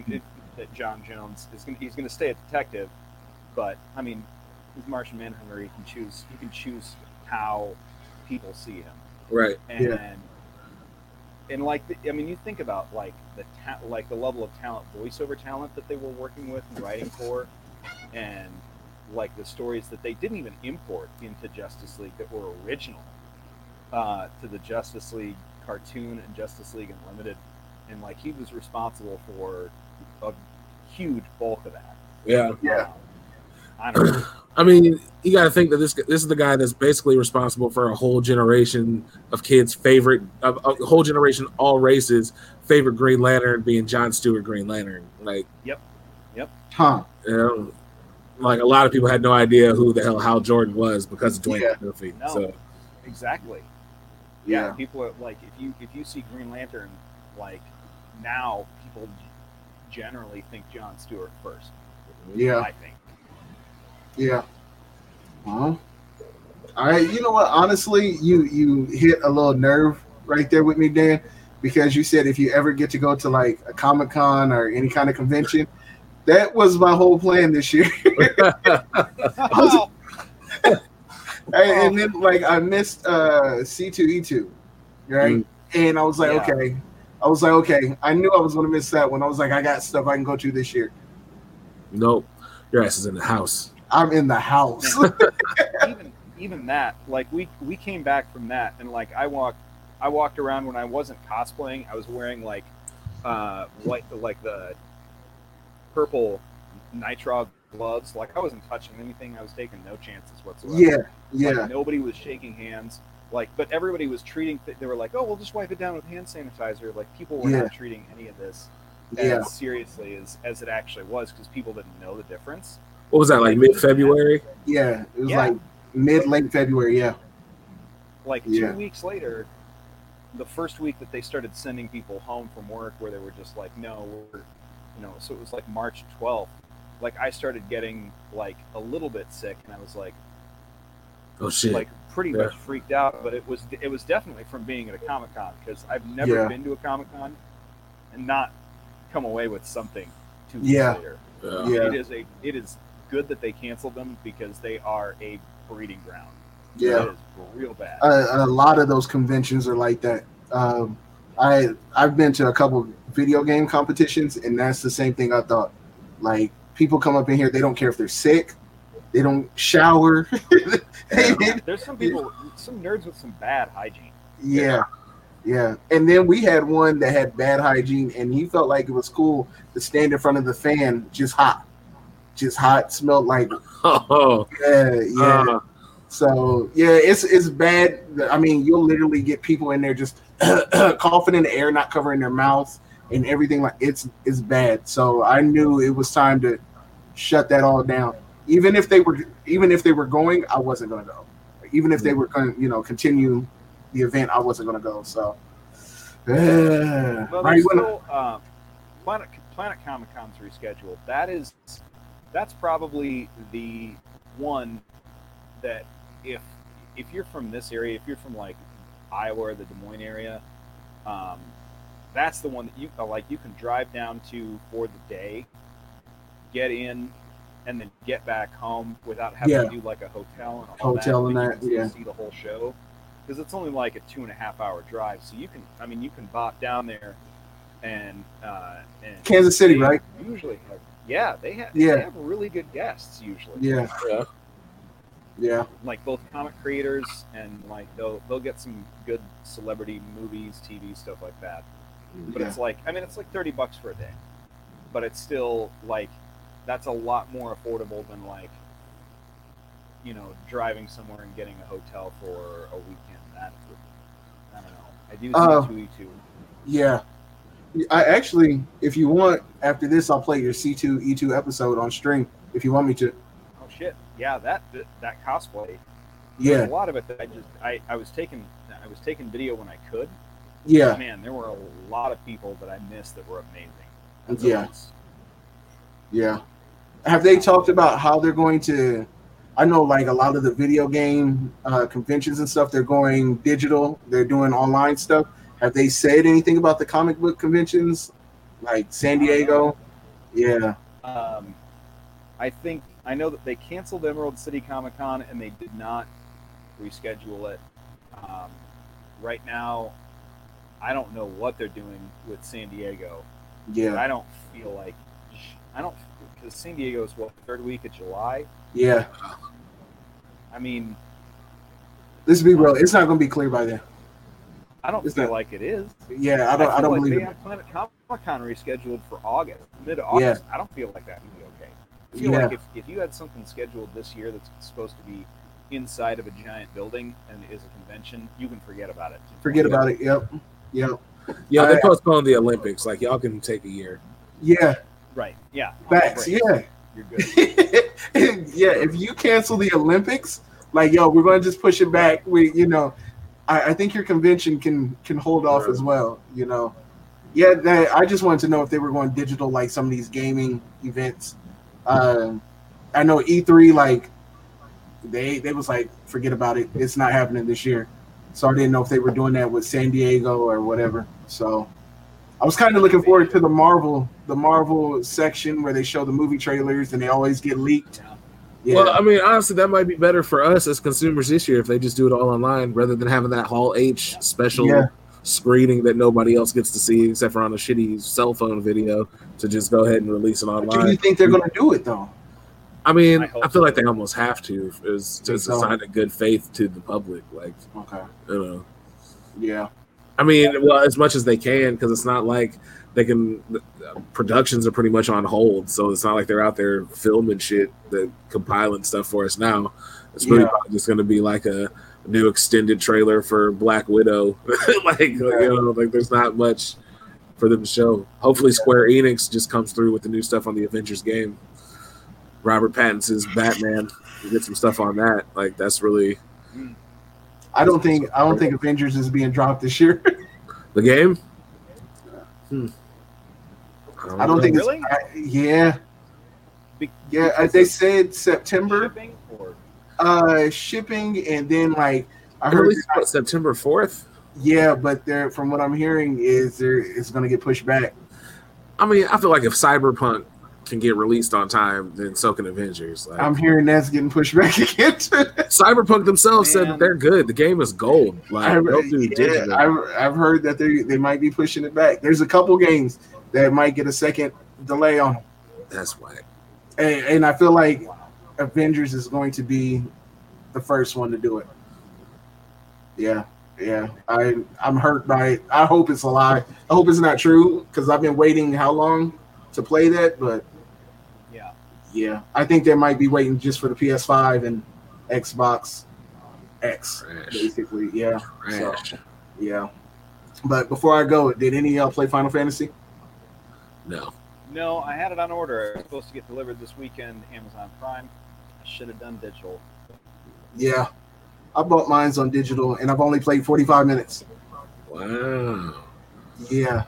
Speaker 3: that John Jones is going he's going to stay a detective, but I mean, he's Martian Manhunter. He can choose he can choose how people see him,
Speaker 2: right.
Speaker 3: and
Speaker 1: Yeah.
Speaker 3: And like the, I mean, you think about like the ta- like the level of talent, voiceover talent that they were working with and writing for, and like the stories that they didn't even import into Justice League that were original uh, to the Justice League cartoon and Justice League Unlimited, and like he was responsible for a huge bulk of that.
Speaker 2: Yeah.
Speaker 1: Yeah.
Speaker 3: Um, I don't know.
Speaker 2: I mean, you got to think that this this is the guy that's basically responsible for a whole generation of kids' favorite, a, a whole generation, all races' favorite Green Lantern being John Stewart Green Lantern. Like, yep, yep,
Speaker 1: Huh.
Speaker 2: you know, like a lot of people had no idea who the hell Hal Jordan was because of Dwayne
Speaker 1: Yeah.
Speaker 2: Murphy.
Speaker 3: No.
Speaker 2: So
Speaker 3: Exactly. Yeah,
Speaker 1: Yeah.
Speaker 3: people are like if you if you see Green Lantern, like now people generally think John Stewart first.
Speaker 1: Yeah.
Speaker 3: I think.
Speaker 1: Yeah. Well, all right. You know what? Honestly, you you hit a little nerve right there with me, Dan, because you said if you ever get to go to like a Comic Con or any kind of convention, that was my whole plan this year.
Speaker 3: Oh,
Speaker 1: and, and then like I missed uh C two E two, right? And I was like,
Speaker 3: Yeah.
Speaker 1: okay. I was like, okay. I knew I was gonna miss that one. I was like, I got stuff I can go to this year.
Speaker 2: nope, your ass is in the house.
Speaker 1: I'm in the house.
Speaker 3: even even that, like we we came back from that and like I walked I walked around when I wasn't cosplaying, I was wearing like uh white like the purple nitro gloves. Like I wasn't touching anything. I was taking no chances whatsoever.
Speaker 1: yeah, yeah,
Speaker 3: Like nobody was shaking hands. like, but everybody was treating. th- They were like, "Oh, we'll just wipe it down with hand sanitizer." Like people were
Speaker 1: Yeah.
Speaker 3: not treating any of this as
Speaker 1: Yeah.
Speaker 3: seriously as as it actually was because people didn't know the difference.
Speaker 2: What was that like mid February?
Speaker 1: Yeah. It was
Speaker 3: Yeah.
Speaker 1: like mid late February. Yeah.
Speaker 3: Like
Speaker 1: Yeah.
Speaker 3: two weeks later, the first week that they started sending people home from work, where they were just like, "No, we're," you know, so it was like March twelfth. Like I started getting like a little bit sick, and I was like,
Speaker 2: Oh shit!
Speaker 3: like pretty
Speaker 2: Yeah.
Speaker 3: much freaked out. But it was it was definitely from being at a comic con because I've never
Speaker 1: Yeah.
Speaker 3: been to a comic con and not come away with something two weeks
Speaker 1: Yeah.
Speaker 3: later.
Speaker 2: Yeah.
Speaker 1: Yeah.
Speaker 3: It is a it is good that they canceled them because they are a breeding ground.
Speaker 1: Yeah.
Speaker 3: real bad.
Speaker 1: a, a lot of those conventions are like that. Um, I I've been to a couple video game competitions, and that's the same thing I thought. Like people come up in here, they don't care if they're sick, they don't shower. They-
Speaker 3: There's some people, some nerds with some bad hygiene.
Speaker 1: yeah, yeah. And then we had one that had bad hygiene, and he felt like it was cool to stand in front of the fan, just hot, just hot, smelled like
Speaker 2: Oh,
Speaker 1: yeah, yeah.
Speaker 2: uh,
Speaker 1: So yeah, it's it's bad. I mean, you'll literally get people in there just coughing in the air, not covering their mouths, and everything like it's it's bad. So I knew it was time to shut that all down. Even if they were even if they were going, I wasn't gonna go. Even if they were going, you know, continue the event, I wasn't gonna go. So uh,
Speaker 3: Well,
Speaker 1: right
Speaker 3: there's
Speaker 1: when
Speaker 3: still uh, Planet Planet Comic Con's rescheduled. That is, that's probably the one that if if you're from this area, if you're from like Iowa or the Des Moines area, um, that's the one that you uh, like. You can drive down to for the day, get in, and then get back home without having
Speaker 1: Yeah.
Speaker 3: to do like a hotel and all
Speaker 1: Hotel
Speaker 3: that.
Speaker 1: and that, yeah.
Speaker 3: see the whole show because it's only like a two and a half hour drive. So you can, I mean, you can bop down there and uh, and
Speaker 1: Kansas City, right?
Speaker 3: Usually, have, yeah, they have
Speaker 1: Yeah.
Speaker 3: they have really good guests usually.
Speaker 1: Yeah,
Speaker 2: yeah.
Speaker 1: yeah,
Speaker 3: like both comic creators and like they'll they'll get some good celebrity movies, TV stuff like that. But
Speaker 1: yeah.
Speaker 3: it's like, I mean, it's like thirty bucks for a day, but it's still like that's a lot more affordable than like you know driving somewhere and getting a hotel for a weekend. That I don't know. I do
Speaker 1: Uh,
Speaker 3: see two e two.
Speaker 1: Yeah. I actually, if you want, after this, I'll play your C2 E2 episode on stream if you want me to.
Speaker 3: Oh shit! Yeah, that that, that cosplay.
Speaker 1: Yeah,
Speaker 3: There's a lot of it that I just I, I was taking I was taking video when I could.
Speaker 1: yeah,
Speaker 3: Man, there were a lot of people that I missed that were amazing.
Speaker 1: Yeah. yeah. Have they talked about how they're going to? I know, like a lot of the video game uh, conventions and stuff, they're going digital. They're doing online stuff. Have they said anything about the comic book conventions, like San Diego? Yeah,
Speaker 3: Um, I think I know that they canceled Emerald City Comic Con and they did not reschedule it. Um, right now, I don't know what they're doing with San Diego.
Speaker 1: Yeah,
Speaker 3: I don't feel like I don't because San Diego is what third week of July.
Speaker 1: yeah.
Speaker 3: I mean,
Speaker 1: Let's be real. It's not going to be clear by then.
Speaker 3: I don't
Speaker 1: It's
Speaker 3: feel
Speaker 1: not-
Speaker 3: like it is.
Speaker 1: Yeah, I don't. I,
Speaker 3: feel
Speaker 1: don't
Speaker 3: like
Speaker 1: believe
Speaker 3: they
Speaker 1: it.
Speaker 3: have Planet Comic Con rescheduled for August, mid August. I don't feel like that would be okay. I feel
Speaker 1: Yeah.
Speaker 3: like if, if you had something scheduled this year that's supposed to be inside of a giant building and is a convention, you can forget about it.
Speaker 1: Forget about it. Yep. Yep.
Speaker 2: Yeah, they
Speaker 1: I-
Speaker 2: postponed the Olympics. Like y'all can take a year.
Speaker 1: Yeah.
Speaker 3: Right. Yeah.
Speaker 1: Facts. Yeah.
Speaker 3: You're good.
Speaker 1: yeah. If you cancel the Olympics, like yo, we're going to just push it back. We, you know, I, I think your convention can can hold off as well. You know. Yeah. That, I just wanted to know if they were going digital, like some of these gaming events. Um, I know E3, like they they was like, forget about it. It's not happening this year. So I didn't know if they were doing that with San Diego or whatever. So I was kind of looking forward to the Marvel, the Marvel section where they show the movie trailers and they always get leaked. Yeah,
Speaker 2: Well, I mean, honestly, that might be better for us as consumers this year if they just do it all online rather than having that Hall H special
Speaker 1: Yeah.
Speaker 2: screening that nobody else gets to see except for on a shitty cell phone video to just go ahead and release it online.
Speaker 1: do you think they're going to do it though?
Speaker 2: I mean,
Speaker 3: I
Speaker 2: I, feel
Speaker 3: so.
Speaker 2: like they almost have to is just a
Speaker 1: so?
Speaker 2: sign of good faith to the public. Like,
Speaker 1: Okay.
Speaker 2: you know.
Speaker 1: Yeah.
Speaker 2: I mean, well, as much as they can, because it's not like they can productions are pretty much on hold, so it's not like they're out there filming shit that compiling stuff for us now. It's really
Speaker 1: Yeah.
Speaker 2: just going to be like a new extended trailer for Black Widow. like you know, like there's not much for them to show. Hopefully, Square Enix just comes through with the new stuff on the Avengers game. Robert Pattinson's Batman. We get some stuff on that. Like that's really
Speaker 1: I don't think I don't think Avengers is being dropped this year.
Speaker 2: the game. Hmm.
Speaker 1: I don't think
Speaker 3: Really?
Speaker 1: it's I, yeah.
Speaker 3: Be-
Speaker 1: Yeah, uh, they said September
Speaker 3: shipping or
Speaker 1: uh shipping and then like I heard
Speaker 2: Released what, September fourth.
Speaker 1: yeah, but there from what I'm hearing is there it's gonna get pushed back.
Speaker 2: I mean, I feel like if Cyberpunk can get released on time, then so can Avengers. Like
Speaker 1: I'm hearing that's getting pushed back again.
Speaker 2: Cyberpunk themselves said
Speaker 3: Man.
Speaker 2: that they're good. The game is gold. Like
Speaker 1: I've,
Speaker 2: do
Speaker 1: yeah. I've, I've heard that they they might be pushing it back. There's a couple games that might get a second delay on them.
Speaker 2: That's why.
Speaker 1: And, and I feel like Avengers is going to be the first one to do it. Yeah, yeah. I I'm hurt by it. I hope it's a lie. I hope it's not true because I've been waiting how long to play that, but
Speaker 3: yeah.
Speaker 1: yeah, I think they might be waiting just for the PS5 and Xbox X,
Speaker 2: Trash.
Speaker 1: basically. Yeah, so, yeah. But before I go, did any of y'all play Final Fantasy?
Speaker 2: No.
Speaker 3: No, I had it on order. It was supposed to get delivered this weekend, Amazon Prime. I should have done digital.
Speaker 1: Yeah, I bought mine's on digital, and I've only played 45 minutes.
Speaker 2: Wow.
Speaker 1: Yeah,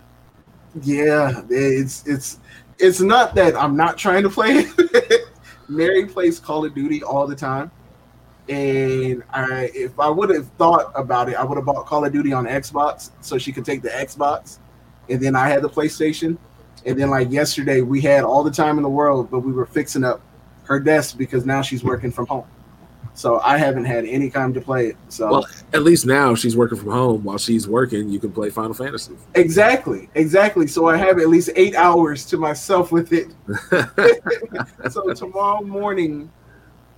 Speaker 1: yeah. It's it's it's not that I'm not trying to play it. Mary plays Call of Duty all the time, and I if I would have thought about it, I would have bought Call of Duty on Xbox so she could take the Xbox, and then I had the PlayStation, and then like yesterday we had all the time in the world, but we were fixing up her desk because now she's working from home. So I haven't had any time to play it. So
Speaker 2: Well, at least now she's working from home. While she's working, you can play Final Fantasy.
Speaker 1: Exactly, exactly. So I have at least eight hours to myself with it. so tomorrow morning,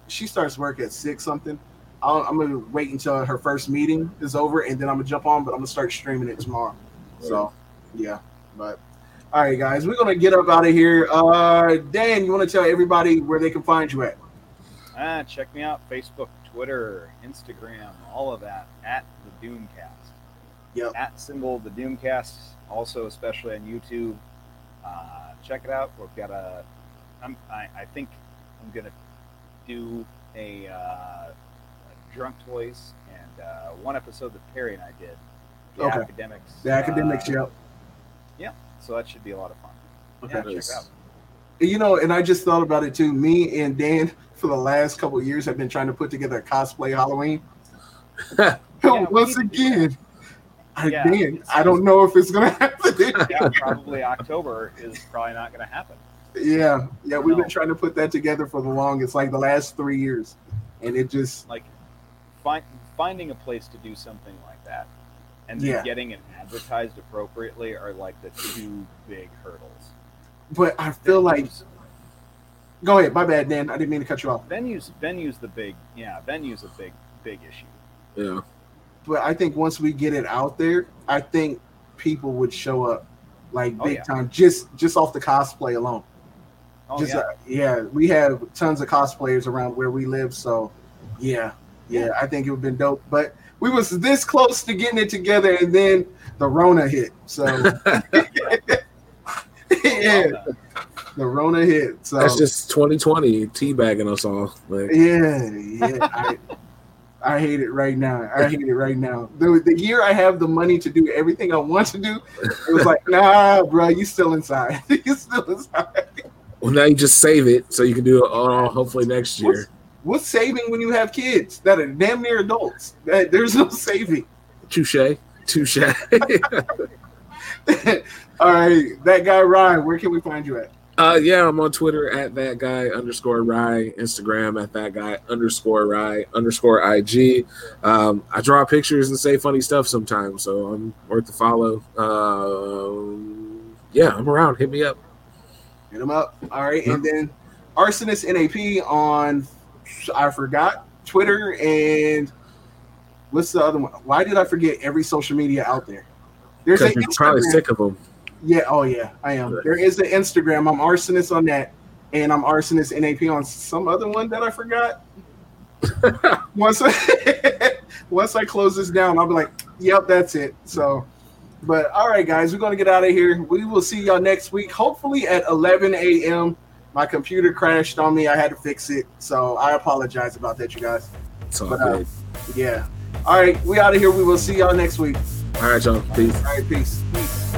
Speaker 1: she starts work at six something. I'll, I'm gonna wait until her first meeting is over, and then I'm gonna jump on. But I'm gonna start streaming it tomorrow. So yeah, but all right, guys, we're gonna get up out of here. Uh, Dan, you want to tell everybody where they can find you at?
Speaker 3: Ah, check me out Facebook, Twitter, Instagram, all of that at the Doomcast.
Speaker 1: Yep.
Speaker 3: At symbol the Doomcast, also especially on YouTube. Uh, check it out. We've got a. I'm, I, I think I'm gonna do a, uh, drunk toys and uh, one episode that Perry and I did. The
Speaker 1: Okay.
Speaker 3: academics.
Speaker 1: The academics,
Speaker 3: uh,
Speaker 1: yep.
Speaker 3: So that should be a lot of fun.
Speaker 1: Okay.
Speaker 3: Yeah, check out.
Speaker 1: You know, and I just thought about it too. Me and Dan, for the last couple of years, have been trying to put together a cosplay Halloween.
Speaker 3: Yeah,
Speaker 1: Once
Speaker 3: need
Speaker 1: again, I,
Speaker 3: Yeah,
Speaker 1: Dan, I don't know if it's gonna happen.
Speaker 3: Yeah, probably October is probably not going to happen.
Speaker 1: yeah, yeah, we've
Speaker 3: No.
Speaker 1: been trying to put that together for the longest, like the last three years, and it just
Speaker 3: like find, finding a place to do something like that and then
Speaker 1: Yeah.
Speaker 3: getting it advertised appropriately are like the two big hurdles.
Speaker 1: But I feel like, go ahead. My bad, Dan. I didn't mean to cut you off.
Speaker 3: venues venues the big yeah venues a big big issue.
Speaker 2: yeah.
Speaker 1: But I think once we get it out there, I think people would show up like
Speaker 3: Oh,
Speaker 1: big
Speaker 3: yeah.
Speaker 1: time, just just off the cosplay alone.
Speaker 3: Oh
Speaker 1: just
Speaker 3: yeah,
Speaker 1: uh, yeah, we have tons of cosplayers around where we live, so yeah, yeah, I think it would have been dope. But we was this close to getting it together, and then the Rona hit. So yeah, the Rona hit. So
Speaker 2: That's just 2020 teabagging us all. Like,
Speaker 1: yeah, yeah. I, I hate it right now. I hate it right now. The, the year I have the money to do everything I want to do, it was like, nah, bro, you still inside. you still inside.
Speaker 2: well, now you just save it so you can do it uh, hopefully next year.
Speaker 1: What's saving when you have kids that are damn near adults? That, there's no saving.
Speaker 2: Touche. Touche.
Speaker 1: All right, that guy Ryan, where can we find you at?
Speaker 2: Uh, yeah, I'm on Twitter at that guy underscore Rye, Instagram at that guy underscore Rye underscore IG. Um, I draw pictures and say funny stuff sometimes, so I'm worth the follow. Um, yeah, I'm around. Hit me up.
Speaker 1: Hit him up. All right, and then Arsonist NAP on I forgot Twitter and what's the other one? Why did I forget every social media out there? There's an
Speaker 2: Because you're probably sick of them.
Speaker 1: Yeah, oh yeah, I am. There is an Instagram. I'm arsonist on that, and I'm arsonist NAP on some other one that I forgot. once I once I close this down, I'll be like, "Yep, that's it." So, but all right, guys, we're gonna get out of here. We will see y'all next week, hopefully at 11 a.m. My computer crashed on me. I had to fix it, so I apologize about that, you guys.
Speaker 2: It's all
Speaker 1: But, uh. Yeah. All right, we out of here. We will see y'all next week.
Speaker 2: All right, y'all. Peace.
Speaker 1: All right, peace. Peace.